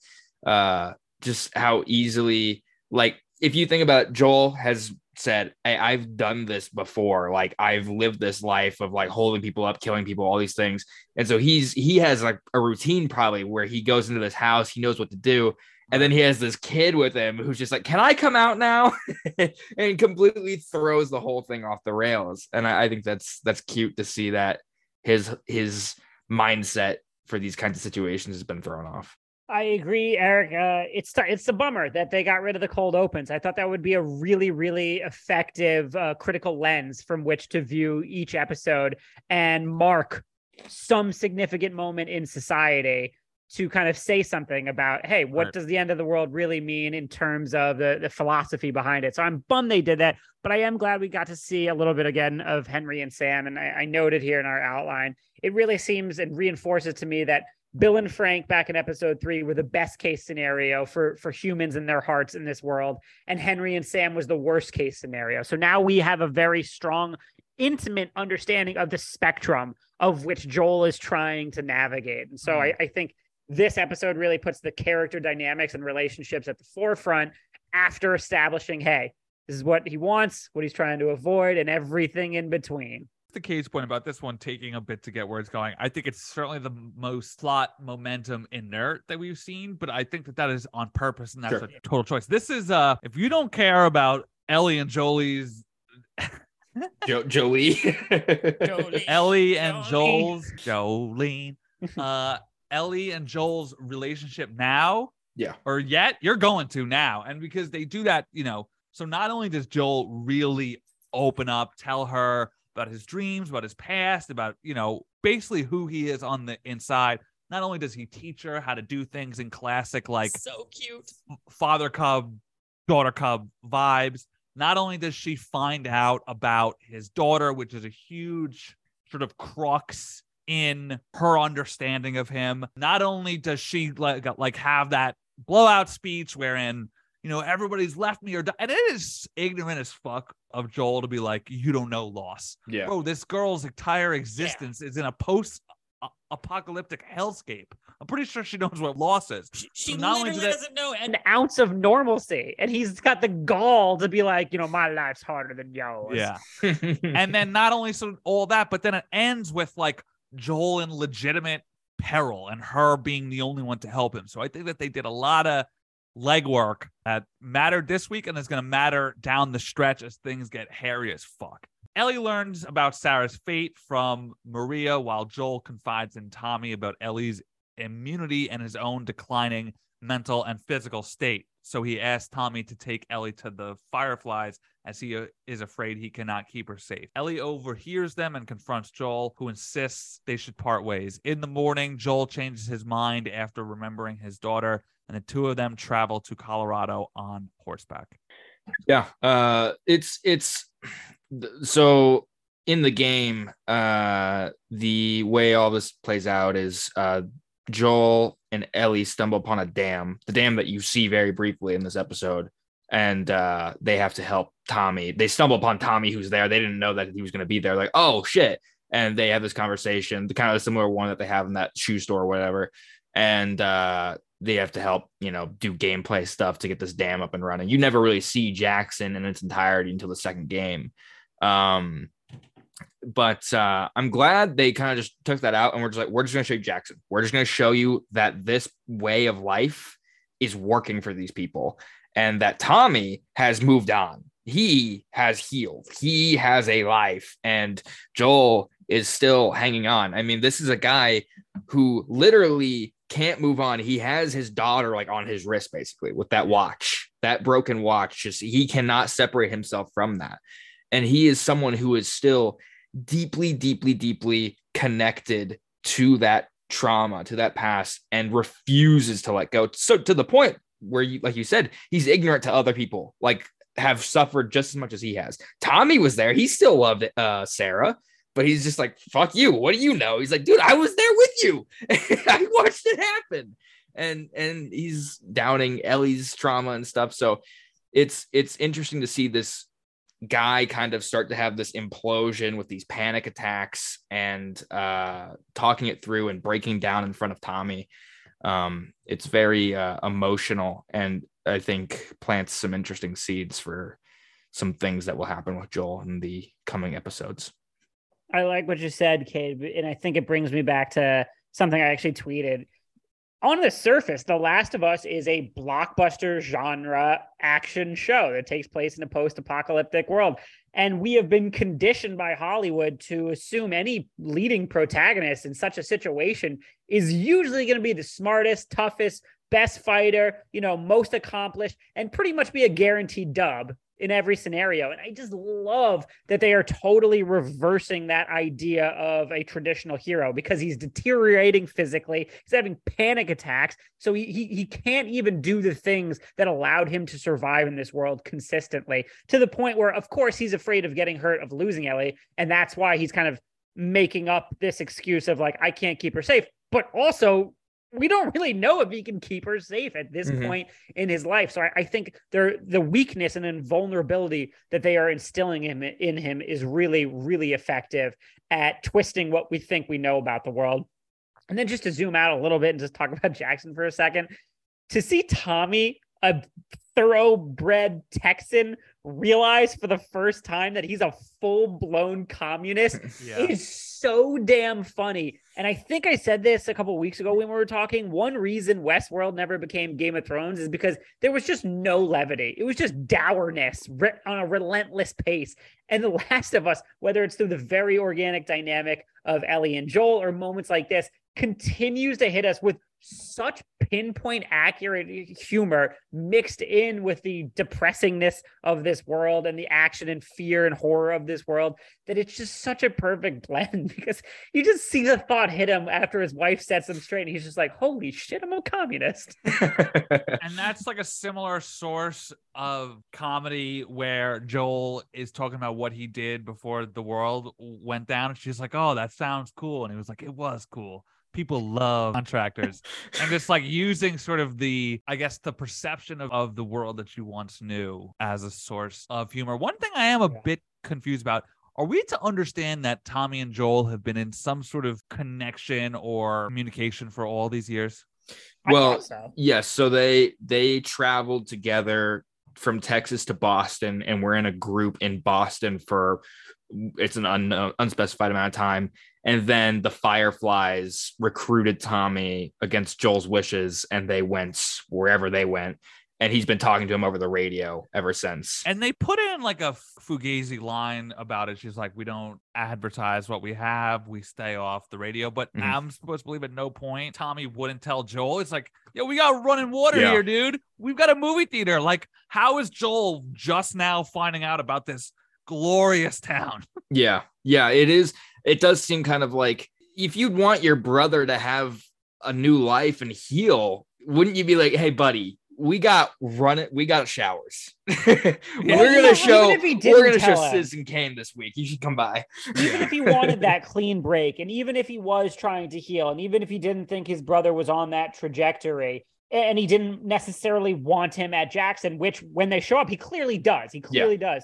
uh just how easily like if you think about it, Joel has said, hey, I've done this before. Like I've lived this life of like holding people up, killing people, all these things. And so he's he has like a routine probably where he goes into this house, he knows what to do. And then he has this kid with him who's just like, Can I come out now? and completely throws the whole thing off the rails. And I, I think that's that's cute to see that his his mindset for these kinds of situations has been thrown off. I agree, Eric. Uh, it's it's a bummer that they got rid of the cold opens. I thought that would be a really, really effective uh, critical lens from which to view each episode and mark some significant moment in society to kind of say something about, hey, what Right. does the end of the world really mean in terms of the the philosophy behind it? So I'm bummed they did that, but I am glad we got to see a little bit again of Henry and Sam. And I, I noted here in our outline, it really seems and reinforces to me that Bill and Frank back in episode three were the best case scenario for for humans and their hearts in this world, and Henry and Sam was the worst case scenario. So now we have a very strong, intimate understanding of the spectrum of which Joel is trying to navigate. And so I, mm-hmm. I think this episode really puts the character dynamics and relationships at the forefront after establishing, hey, this is what he wants, what he's trying to avoid, and everything in between. the case point about this one taking a bit to get where it's going. I think it's certainly the most plot momentum inert that we've seen, but I think that that is on purpose and that's Sure. a total choice. This is uh if you don't care about Ellie and Jolie's Jo- Jolie. Ellie and Jolene. Joel's Jolene, uh Ellie and Joel's relationship now, Yeah. or yet you're going to now, and because they do that, you know. So not only does Joel really open up, tell her about his dreams, about his past, about you know basically who he is on the inside. Not only does he teach her how to do things in classic like So cute. father cub, daughter cub vibes. Not only does she find out about his daughter, which is a huge sort of crux in her understanding of him. Not only does she like like have that blowout speech wherein you know everybody's left me or di- and it is ignorant as fuck of Joel to be like you don't know loss. yeah. Bro, this girl's entire existence is in a post apocalyptic hellscape. I'm pretty sure she knows what loss is. She, she So not only literally do they- doesn't know. an ounce of normalcy. And he's got the gall to be like, you know, my life's harder than yours. Yeah. and then not only so all that, but then it ends with like Joel in legitimate peril and her being the only one to help him. So I think that they did a lot of legwork that mattered this week and is going to matter down the stretch as things get hairy as fuck. Ellie learns about Sarah's fate from Maria while Joel confides in Tommy about Ellie's immunity and his own declining mental and physical state. So he asks Tommy to take Ellie to the Fireflies as he uh, is afraid he cannot keep her safe. Ellie overhears them and confronts Joel, who insists they should part ways. In the morning, Joel changes his mind after remembering his daughter, and the two of them travel to Colorado on horseback. yeah uh it's it's so in the game uh the way all this plays out is uh joel and ellie stumble upon a dam the dam that you see very briefly in this episode and uh they have to help tommy. They stumble upon tommy who's there. They didn't know that he was going to be there. Like oh shit. And they have this conversation the kind of similar one that they have in that shoe store or whatever. And uh they have to help, you know, do gameplay stuff to get this dam up and running. You never really see Jackson in its entirety until the second game. Um, but uh, I'm glad they kind of just took that out and we're just like, we're just going to show you Jackson. We're just going to show you that this way of life is working for these people and that Tommy has moved on. He has healed. He has a life. And Joel is still hanging on. I mean, this is a guy who literally can't move on. He has his daughter like on his wrist, basically, with that watch, that broken watch. Just he cannot separate himself from that. And he is someone who is still deeply, deeply, deeply connected to that trauma, to that past, and refuses to let go. So to the point where you, like you said, he's ignorant to other people, like have suffered just as much as he has. Tommy was there. He still loved uh, Sarah, but he's just like, fuck you. What do you know? He's like, dude, I was there with you. I watched it happen. And and he's downing Ellie's trauma and stuff. So it's it's interesting to see this guy kind of start to have this implosion with these panic attacks and uh talking it through and breaking down in front of Tommy. Um, it's very uh, emotional and I think plants some interesting seeds for some things that will happen with Joel in the coming episodes. I like what you said, Cade, and I think it brings me back to something I actually tweeted. On the surface, The Last of Us is a blockbuster genre action show that takes place in a post apocalyptic world. And we have been conditioned by Hollywood to assume any leading protagonist in such a situation is usually going to be the smartest, toughest, best fighter, you know, most accomplished, and pretty much be a guaranteed dub in every scenario. And I just love that they are totally reversing that idea of a traditional hero because he's deteriorating physically. He's having panic attacks. So he, he, he can't even do the things that allowed him to survive in this world consistently to the point where, of course, he's afraid of getting hurt, of losing Ellie. And that's why he's kind of making up this excuse of like, I can't keep her safe. But also, we don't really know if he can keep her safe at this Mhm. point in his life. So I, I think there the weakness and invulnerability that they are instilling him in him is really, really effective at twisting what we think we know about the world. And then just to zoom out a little bit and just talk about Jackson for a second, to see Tommy, a thoroughbred Texan, realize for the first time that he's a full blown communist Yeah. is so damn funny. And I think I said this a couple weeks ago when we were talking. One reason Westworld never became Game of Thrones is because there was just no levity. It was just dourness re- on a relentless pace. And The Last of Us, whether it's through the very organic dynamic of Ellie and Joel or moments like this, continues to hit us with such pinpoint accurate humor mixed in with the depressingness of this world and the action and fear and horror of this world that it's just such a perfect blend because you just see the thought hit him after his wife sets him straight and he's just like holy shit i'm a communist and that's like a similar source of comedy where Joel is talking about what he did before the world went down. And she's like, Oh, that sounds cool. And he was like, It was cool. People love contractors. and just like using sort of the, I guess, the perception of, of the world that you once knew as a source of humor. One thing I am a Yeah. bit confused about. Are we to understand that Tommy and Joel have been in some sort of connection or communication for all these years? Well, so. Yes, so they they traveled together from Texas to Boston, and we're in a group in Boston for it's an unknown, uh, unspecified amount of time. And then the Fireflies recruited Tommy against Joel's wishes, and they went wherever they went. And he's been talking to him over the radio ever since. And they put in like a fugazi line about it. She's like, "We don't advertise what we have. We stay off the radio." But Mhm. I'm supposed to believe at no point Tommy wouldn't tell Joel. It's like, "Yo, we got running water Yeah. here, dude. We've got a movie theater. Like, how is Joel just now finding out about this glorious town?" Yeah, yeah, it is. It does seem kind of like if you'd want your brother to have a new life and heal, wouldn't you be like, "Hey, buddy, we got run it. We got showers. we're gonna show. even We're gonna show tell him. Citizen Kane this week. You should come by. even if he wanted that clean break, and even if he was trying to heal, and even if he didn't think his brother was on that trajectory, and he didn't necessarily want him at Jackson, which when they show up, he clearly does. He clearly does.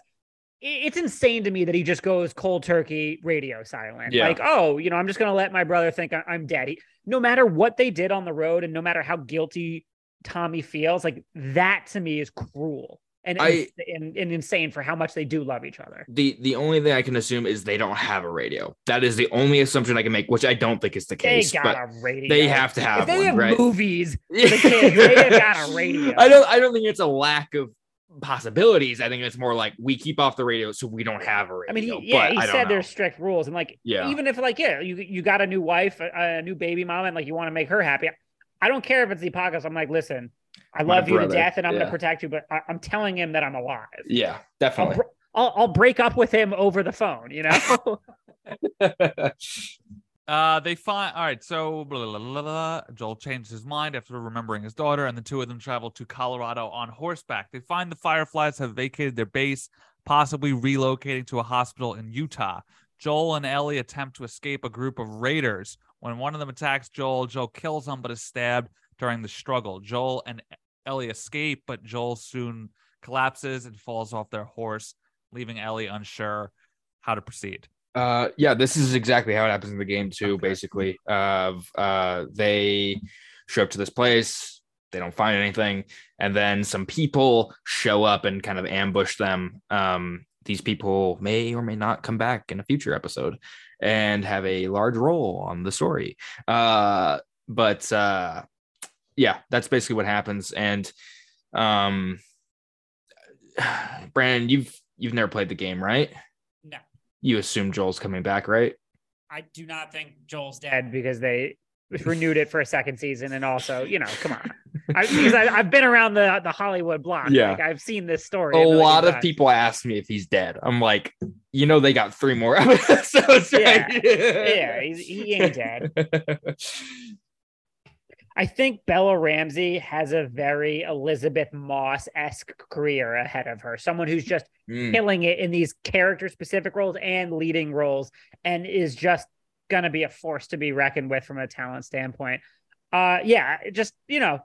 It's insane to me that he just goes cold turkey radio silent. Yeah. Like, oh, you know, I'm just going to let my brother think I'm dead. He, no matter what they did on the road and no matter how guilty Tommy feels, like that to me is cruel and, I- and, and insane for how much they do love each other. The the only thing I can assume is they don't have a radio. That is the only assumption I can make, which I don't think is the case. They got a radio. they have to have if they one, have right? movies, the kids, they have got a radio. I don't. I don't think it's a lack of possibilities. I think it's more like we keep off the radio so we don't have a radio. I mean, he, yeah, but he said know. there's strict rules, and like, Yeah. even if like, yeah, you you got a new wife, a, a new baby mom, and like you want to make her happy. I don't care if it's the apocalypse. I'm like, listen, I My love you to death, and I'm yeah. gonna protect you, but I, I'm telling him that I'm alive. Yeah, I'll, definitely. br- I'll I'll break up with him over the phone. You know. Uh, they find all right. So blah, blah, blah, blah. Joel changes his mind after remembering his daughter, and the two of them travel to Colorado on horseback. They find the Fireflies have vacated their base, possibly relocating to a hospital in Utah. Joel and Ellie attempt to escape a group of raiders. When one of them attacks Joel, Joel kills him but is stabbed during the struggle. Joel and Ellie escape, but Joel soon collapses and falls off their horse, leaving Ellie unsure how to proceed. Uh, yeah, this is exactly how it happens in the game too. Okay. Basically, of uh, they show up to this place, they don't find anything, and then some people show up and kind of ambush them. Um, these people may or may not come back in a future episode and have a large role on the story. Uh, but uh, yeah, that's basically what happens. And um, Brandon, you've you've never played the game, right? No. You assume Joel's coming back, right? I do not think Joel's dead because they renewed it for a second season, and also, you know, come on, I, because I, I've been around the the Hollywood block. Yeah. like, I've seen this story. A million lot of times. people ask me if he's dead. I'm like, you know, they got three more episodes. Yeah. Right? Yeah, he's, he ain't dead. I think Bella Ramsey has a very Elisabeth Moss esque career ahead of her. Someone who's just Mm, killing it in these character specific roles and leading roles, and is just gonna be a force to be reckoned with from a talent standpoint. Uh, yeah, just you know,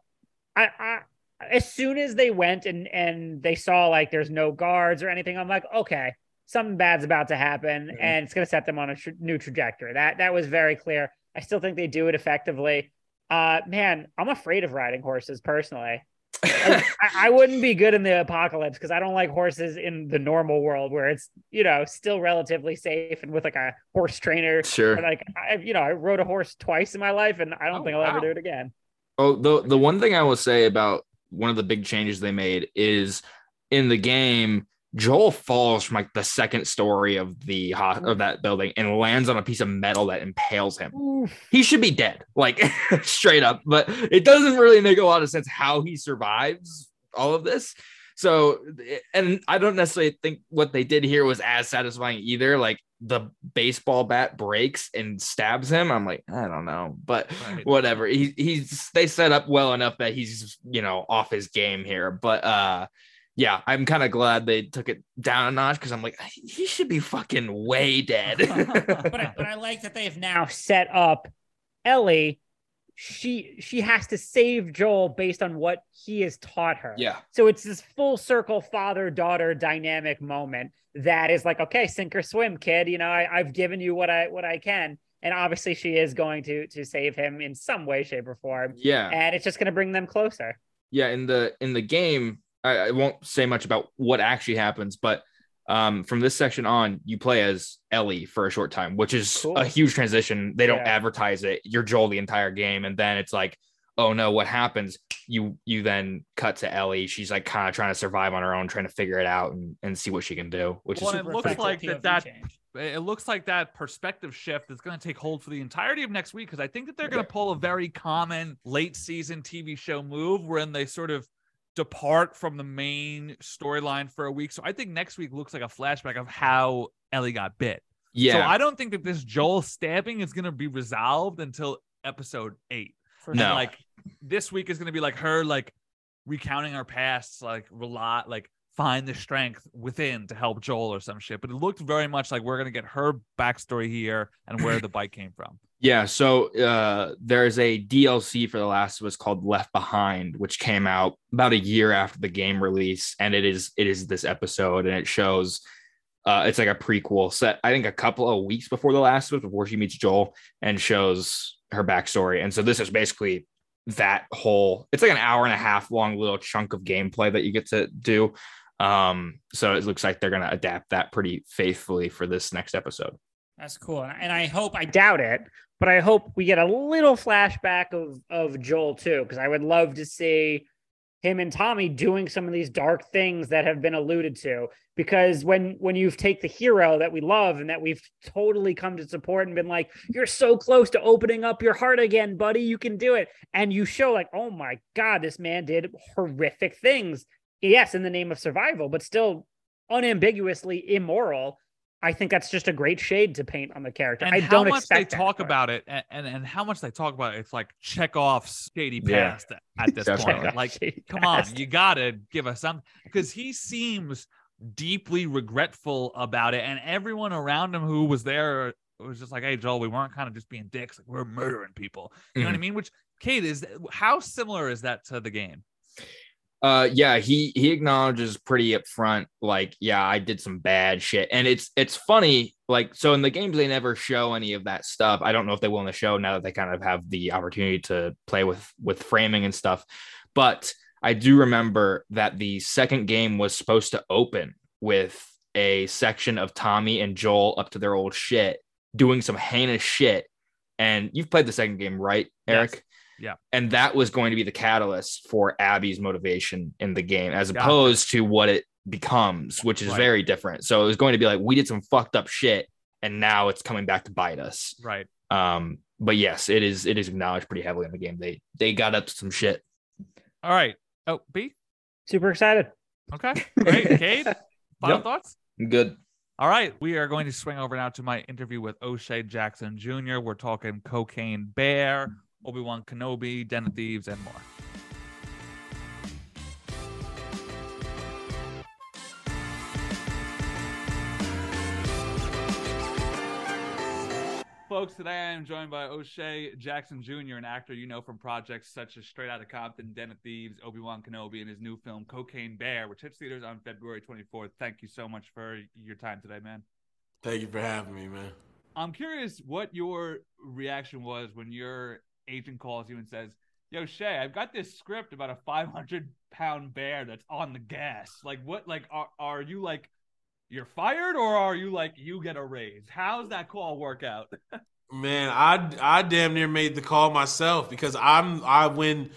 I, I as soon as they went and and they saw like there's no guards or anything, I'm like, okay, something bad's about to happen, Mhm. and it's gonna set them on a tr- new trajectory. That that was very clear. I still think they do it effectively. Uh, man, I'm afraid of riding horses personally. I, I wouldn't be good in the apocalypse because I don't like horses in the normal world where it's you know still relatively safe and with like a horse trainer. sure. But, like I, you know, I rode a horse twice in my life, and I don't Oh, think I'll ever do it again. Oh, the the one thing I will say about one of the big changes they made is in the game, Joel falls from like the second story of the ho- of that building and lands on a piece of metal that impales him. He should be dead, like straight up. But it doesn't really make a lot of sense how he survives all of this. So, and I don't necessarily think what they did here was as satisfying either. Like the baseball bat breaks and stabs him. I'm like, I don't know, but Right. whatever. He, he's they set up well enough that he's you know off his game here. But uh, yeah, I'm kind of glad they took it down a notch because I'm like, he should be fucking way dead. But I, but I like that they've now set up Ellie. She she has to save Joel based on what he has taught her. yeah, So it's this full circle father daughter dynamic moment that is like, okay, sink or swim, kid. You know, I, I've given you what I what I can, and obviously she is going to to save him in some way, shape, or form, yeah. and it's just going to bring them closer. yeah in the in the game I, I won't say much about what actually happens but um from this section on you play as ellie for a short time which is Cool. a huge transition. They don't Yeah. advertise it. You're joel the entire game and then it's like oh no what happens? You you then cut to ellie. She's like kind of trying to survive on her own trying to figure it out and, and see what she can do which Well, is it looks effective. like that that it looks like that perspective shift is going to take hold for the entirety of next week because I think that they're going to pull a very common late season TV show move wherein they sort of depart from the main storyline for a week. So I think next week looks like a flashback of how Ellie got bit. yeah So I don't think that this Joel stabbing is going to be resolved until episode eight. For And, No. like this week is going to be like her like recounting her past, like rely like find the strength within to help Joel or some shit. But it looked very much like we're to get her backstory here and where the bike came from. Yeah, so uh, there's a DLC for The Last of Us called Left Behind, which came out about a year after the game release, and it is it is this episode, and it shows uh, it's like a prequel set. I think a couple of weeks before The Last of Us, before she meets Joel, and shows her backstory. And so this is basically that whole. It's like an hour and a half long little chunk of gameplay that you get to do. Um, so it looks like they're gonna adapt that pretty faithfully for this next episode. That's cool. And I hope I doubt it, but I hope we get a little flashback of of Joel too, because I would love to see him and Tommy doing some of these dark things that have been alluded to. Because when when you take the hero that we love and that we've totally come to support and been like, you're so close to opening up your heart again, buddy, you can do it. And you show like, oh my God, this man did horrific things. Yes, in the name of survival, but still unambiguously immoral. I think that's just a great shade to paint on the character. And I don't much they expect that, talk but- about it, and, and and how much they talk about it, it's like Chekhov's shady Yeah. past at this point. Like, Shady come on, you gotta give us some because he seems deeply regretful about it, and everyone around him who was there was just like, "Hey, Joel, we weren't kind of just being dicks; like, we're murdering people." You know what mm-hmm. I mean? Which, Cade, is how similar is that to the game? Uh, yeah, he he acknowledges pretty upfront, like, yeah, I did some bad shit, and it's it's funny, like, so in the games they never show any of that stuff. I don't know if they will in the show now that they kind of have the opportunity to play with with framing and stuff, but I do remember that the second game was supposed to open with a section of Tommy and Joel up to their old shit, doing some heinous shit. And you've played the second game, right, Yes. Eric? Yeah. And that was going to be the catalyst for Abby's motivation in the game, as Gotcha. opposed to what it becomes, which is Right. very different. So it was going to be like, we did some fucked up shit, and now it's coming back to bite us. Right. Um, but yes, it is it is acknowledged pretty heavily in the game. They they got up to some shit. All right. Oh, B. Super excited. Okay. Great. Cade. Final Yep. thoughts. Good. All right, we are going to swing over now to my interview with O'Shea Jackson Jr. We're talking Cocaine Bear, Obi Wan Kenobi, Den of Thieves, and more. Folks, today I am joined by O'Shea Jackson Jr., an actor you know from projects such as Straight Outta Compton, Den of Thieves, Obi Wan Kenobi, and his new film Cocaine Bear, which hits theaters on February 24th. Thank you so much for your time today, man. Thank you for having me, man. I'm curious what your reaction was when your agent calls you and says, Yo, Shay, I've got this script about a 500 pound bear that's on the gas. Like, what, like, are, are you like, you're fired or are you like, you get a raise? How's that call work out? Man, I I damn near made the call myself because I'm I when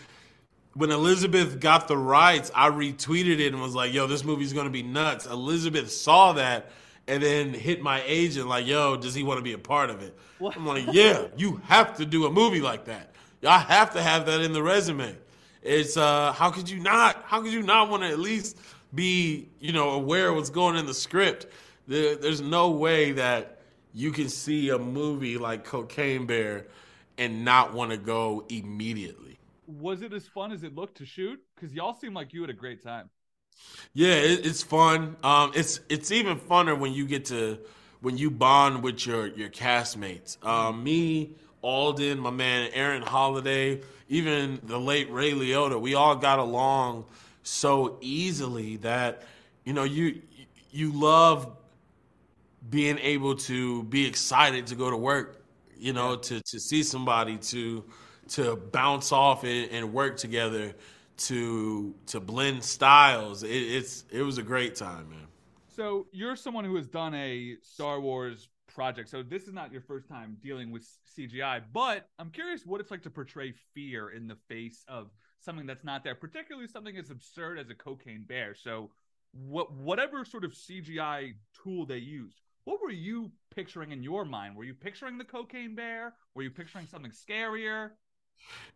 when Elizabeth got the rights, I retweeted it and was like, "Yo, this movie's gonna be nuts." Elizabeth saw that and then hit my agent like, "Yo, does he want to be a part of it?" What? I'm like, "Yeah, you have to do a movie like that. Y'all have to have that in the resume." It's uh, how could you not? How could you not want to at least be, you know, aware of what's going in the script? There, there's no way that you can see a movie like Cocaine Bear and not want to go immediately. Was it as fun as it looked to shoot? Because y'all seem like you had a great time. Yeah, it, it's fun. Um, it's it's even funner when you get to when you bond with your your castmates. Um, me, Alden, my man Aaron Holliday, even the late Ray Liotta. We all got along so easily that you know you you love being able to be excited to go to work. You know, to to see somebody to to bounce off and, and work together to to blend styles. It, it's it was a great time, man. So you're someone who has done a Star Wars project. So this is not your first time dealing with CGI, but I'm curious what it's like to portray fear in the face of something that's not there, particularly something as absurd as a cocaine bear. So what whatever sort of CGI tool they used, what were you picturing in your mind? Were you picturing the cocaine bear? Were you picturing something scarier?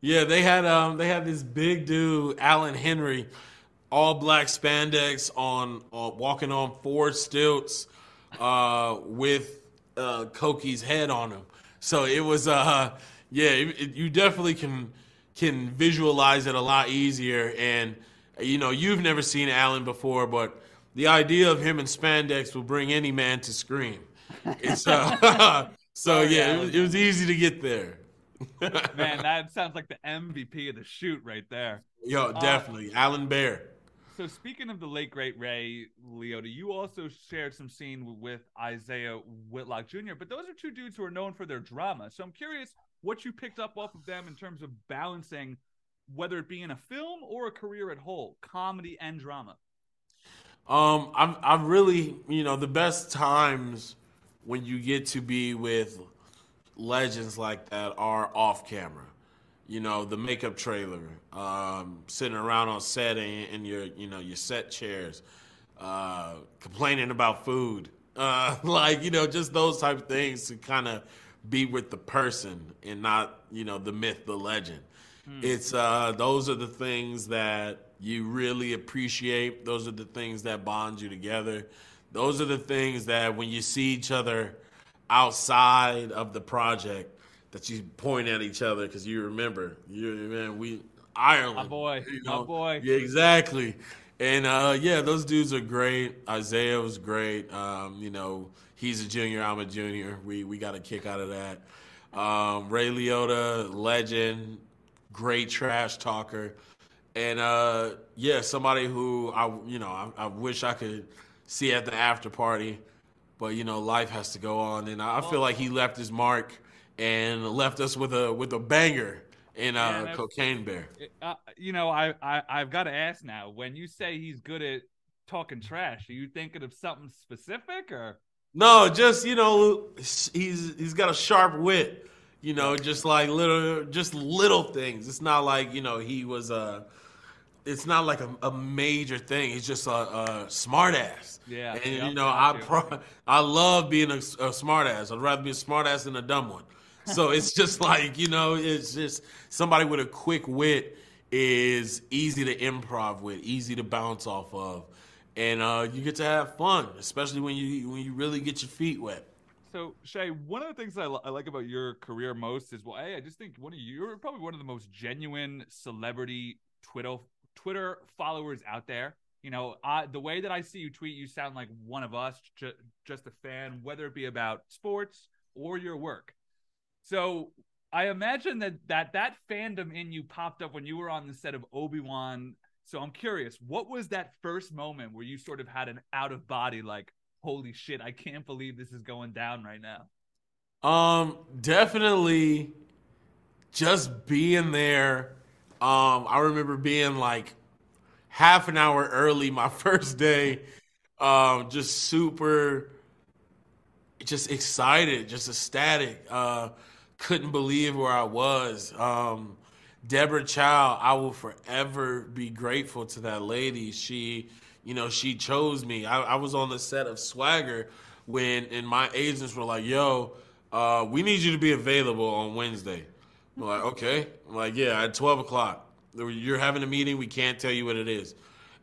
Yeah, they had um they had this big dude, Allan Henry, all black spandex on, on walking on four stilts, uh, with uh Koki's head on him. So it was uh yeah, it, it- you definitely can can visualize it a lot easier. And you know, you've never seen Alan before, but the idea of him in spandex will bring any man to scream. It's uh, so yeah, it was, it was easy to get there. Man, that sounds like the MVP of the shoot right there. Yo, definitely. Allan Bear. So speaking of the late great Ray Liotta, you also shared some scene with Isaiah Whitlock Jr. But those are two dudes who are known for their drama. So I'm curious what you picked up off of them in terms of balancing whether it be in a film or a career at whole, comedy and drama. Um, I've I've really, you know, the best times when you get to be with legends like that are off camera. you know, the makeup trailer, um, sitting around on set in, in your, you know, your set chairs, uh, complaining about food, uh, like you know, just those type of things to kind of be with the person and not, you know, the myth, the legend. It's uh, those are the things that you really appreciate. Those are the things that bond you together. Those are the things that when you see each other outside of the project, that you point at each other because you remember, you man, we Ireland, My boy, you my boy. yeah, exactly. And uh, yeah, those dudes are great. Isaiah was great. Um, you know, he's a junior, I'm a junior. We we got a kick out of that. Um, Ray Liotta, legend, great trash talker, and uh, yeah, somebody who I you know I, I wish I could see at the after party, but you know life has to go on, and I, I feel like he left his mark and left us with a with a banger in uh, Yeah, Cocaine Bear. Uh, you know, I, I I've got to ask now. When you say he's good at talking trash, are you thinking of something specific or? No, just you know, he's he's got a sharp wit. You know, just like little, just little things. It's not like you know he was a. It's not like a, a major thing. He's just a, a smart ass. Yeah, and you know, I pro- I love being a, a smart ass. I'd rather be a smart ass than a dumb one. So it's just like you know, it's just somebody with a quick wit is easy to improv with, easy to bounce off of, and uh, you get to have fun, especially when you when you really get your feet wet. So Shay, one of the things I, li- like about your career most is well, hey, I just think one of you, you're probably one of the most genuine celebrity Twitter Twitter followers out there. You know, I, the way that I see you tweet, you sound like one of us, ju- just a fan, whether it be about sports or your work. So I imagine that that that fandom in you popped up when you were on the set of Obi Wan. So I'm curious, what was that first moment where you sort of had an out of body, like, holy shit, I can't believe this is going down right now? Um, definitely just being there. Um, I remember being like half an hour early my first day. Um, just super just excited, just ecstatic. Uh, couldn't believe where I was. Um, Deborah Chow, I will forever be grateful to that lady. She, you know, she chose me. I, I was on the set of Swagger when, and my agents were like, "Yo, uh, we need you to be available on Wednesday." I'm like, "Okay." I'm like, "Yeah, at 12 o'clock. You're having a meeting. We can't tell you what it is."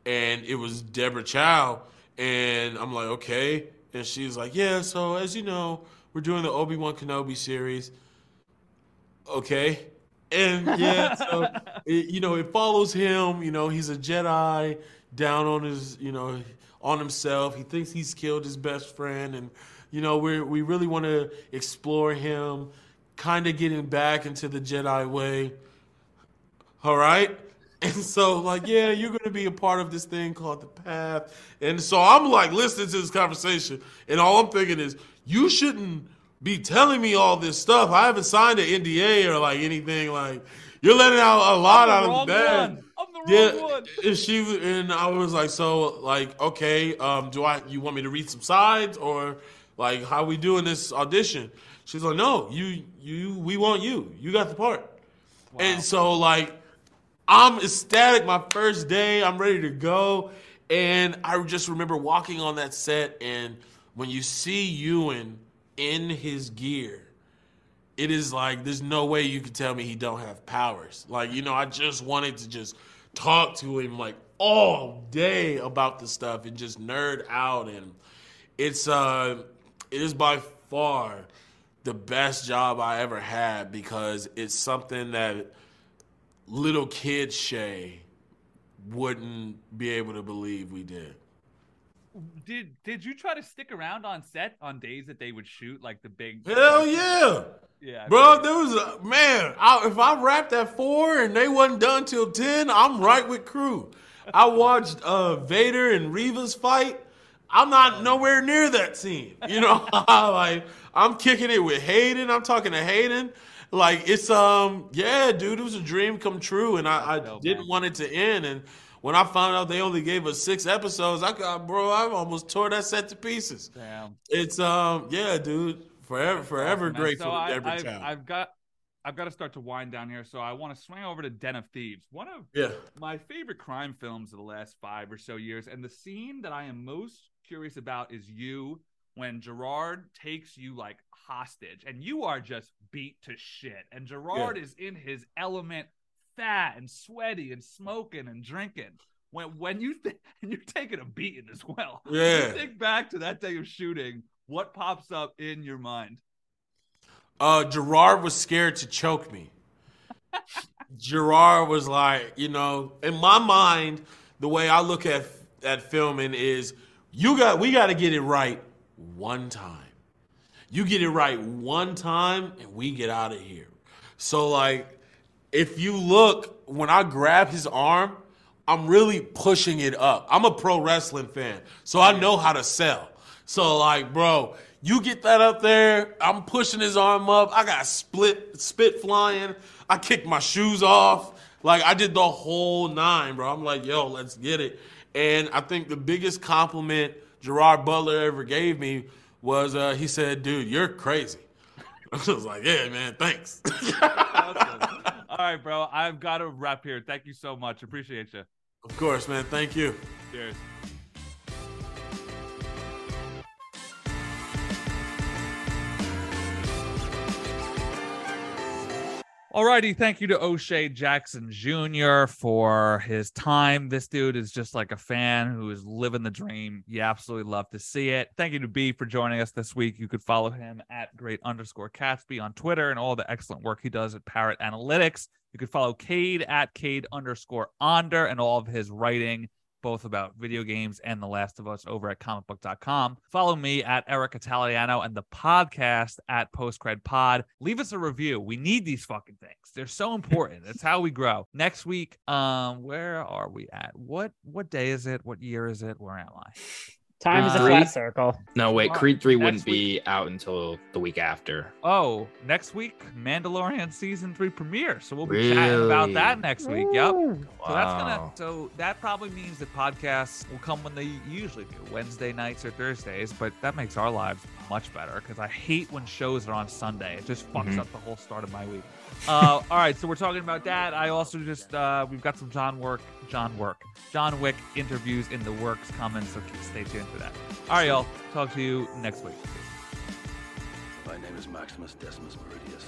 And it was Deborah Chow, and I'm like, "Okay." And she's like, "Yeah, so as you know, we're doing the Obi Wan Kenobi series." Okay. And yeah, so it, you know, it follows him. You know, he's a Jedi down on his, you know, on himself. He thinks he's killed his best friend, and you know, we we really want to explore him, kind of getting back into the Jedi way. All right. And so, like, yeah, you're going to be a part of this thing called the path. And so I'm like listening to this conversation, and all I'm thinking is, you shouldn't be telling me all this stuff. I haven't signed an NDA or like anything. Like, you're letting out a lot out of the bag. I'm the wrong Yeah, one. and she and I was like, so like, okay, um, do I? You want me to read some sides or like how we doing this audition? She's like, no, you, you, we want you. You got the part. And so like, I'm ecstatic. My first day, I'm ready to go, and I just remember walking on that set, and when you see Ewan in his gear, it is like there's no way you could tell me he don't have powers. Like you know, I just wanted to just talk to him like all day about the stuff and just nerd out. And it's uh, it is by far the best job I ever had because it's something that little kid Shay wouldn't be able to believe we did. Did did you try to stick around on set on days that they would shoot like the big? Hell yeah. yeah, Bro, there was a man. I, if I wrapped at four and they wasn't done till ten, I'm right with crew. I watched uh, Vader and Reva's fight. I'm not nowhere near that scene. You know, like I'm kicking it with Hayden. I'm talking to Hayden. Like it's um yeah, dude, it was a dream come true, and I, I didn't man. want it to end. And when I found out they only gave us six episodes, I got bro, I almost tore that set to pieces. Damn. It's um yeah, dude, forever forever grateful So to I, Deborah I've, Chow. I've got I've got to start to wind down here, so I want to swing over to Den of Thieves, one of Yeah. my favorite crime films of the last five or so years. And the scene that I am most curious about is you when Gerard takes you like hostage, and you are just beat to shit. And Gerard is in his element, fat and sweaty and smoking and drinking. When when you th- and you're taking a beating as well. Yeah. think back to that day of shooting. What pops up in your mind? Uh, Gerard was scared to choke me. Gerard was like, you know, in my mind, the way I look at at filming is, you got, we got to get it right one time. You get it right one time, and we get out of here. So like, if you look when I grab his arm, I'm really pushing it up. I'm a pro wrestling fan, so I know how to sell. So like, bro, you get that up there, I'm pushing his arm up. I got split spit flying. I kicked my shoes off. Like I did the whole nine, bro. I'm like, yo, let's get it. And I think the biggest compliment Gerard Butler ever gave me was uh, he said, dude, you're crazy. I was like, yeah, man, thanks. Awesome. All right, bro. I've got to wrap here. Thank you so much. Appreciate you. of course, man. Thank you. Cheers. Alrighty, thank you to O'Shea Jackson Jr. for his time. This dude is just like a fan who is living the dream. You absolutely love to see it. Thank you to B for joining us this week. You could follow him at great underscore Catsby on Twitter and all the excellent work he does at Parrot Analytics. You could follow Cade at Cade underscore Onder and all of his writing both about video games and The Last of Us over at comicbook.com. Follow me at Eric Italiano and the podcast at Postcred Pod. Leave us a review. We need these fucking things. They're so important. That's how we grow. Next week, um, where are we at? What what day is it? What year is it? Where am I? Time is a Uh, flat circle. No, wait, Creed 3 next wouldn't be out until the week after. Oh, next week, Mandalorian season three premiere. So we'll be chatting about that next week. Yep. Ooh. So that's gonna. So that probably means that podcasts will come when they usually do, Wednesday nights or Thursdays. But that makes our lives much better because I hate when shows are on Sunday. It just fucks Mhm. up the whole start of my week. Uh, all right, so we're talking about that. I also just uh, we've got some John work, John work, John Wick interviews in the works coming. So stay tuned for that. All right, y'all. Talk to you next week. My name is Maximus Decimus Meridius.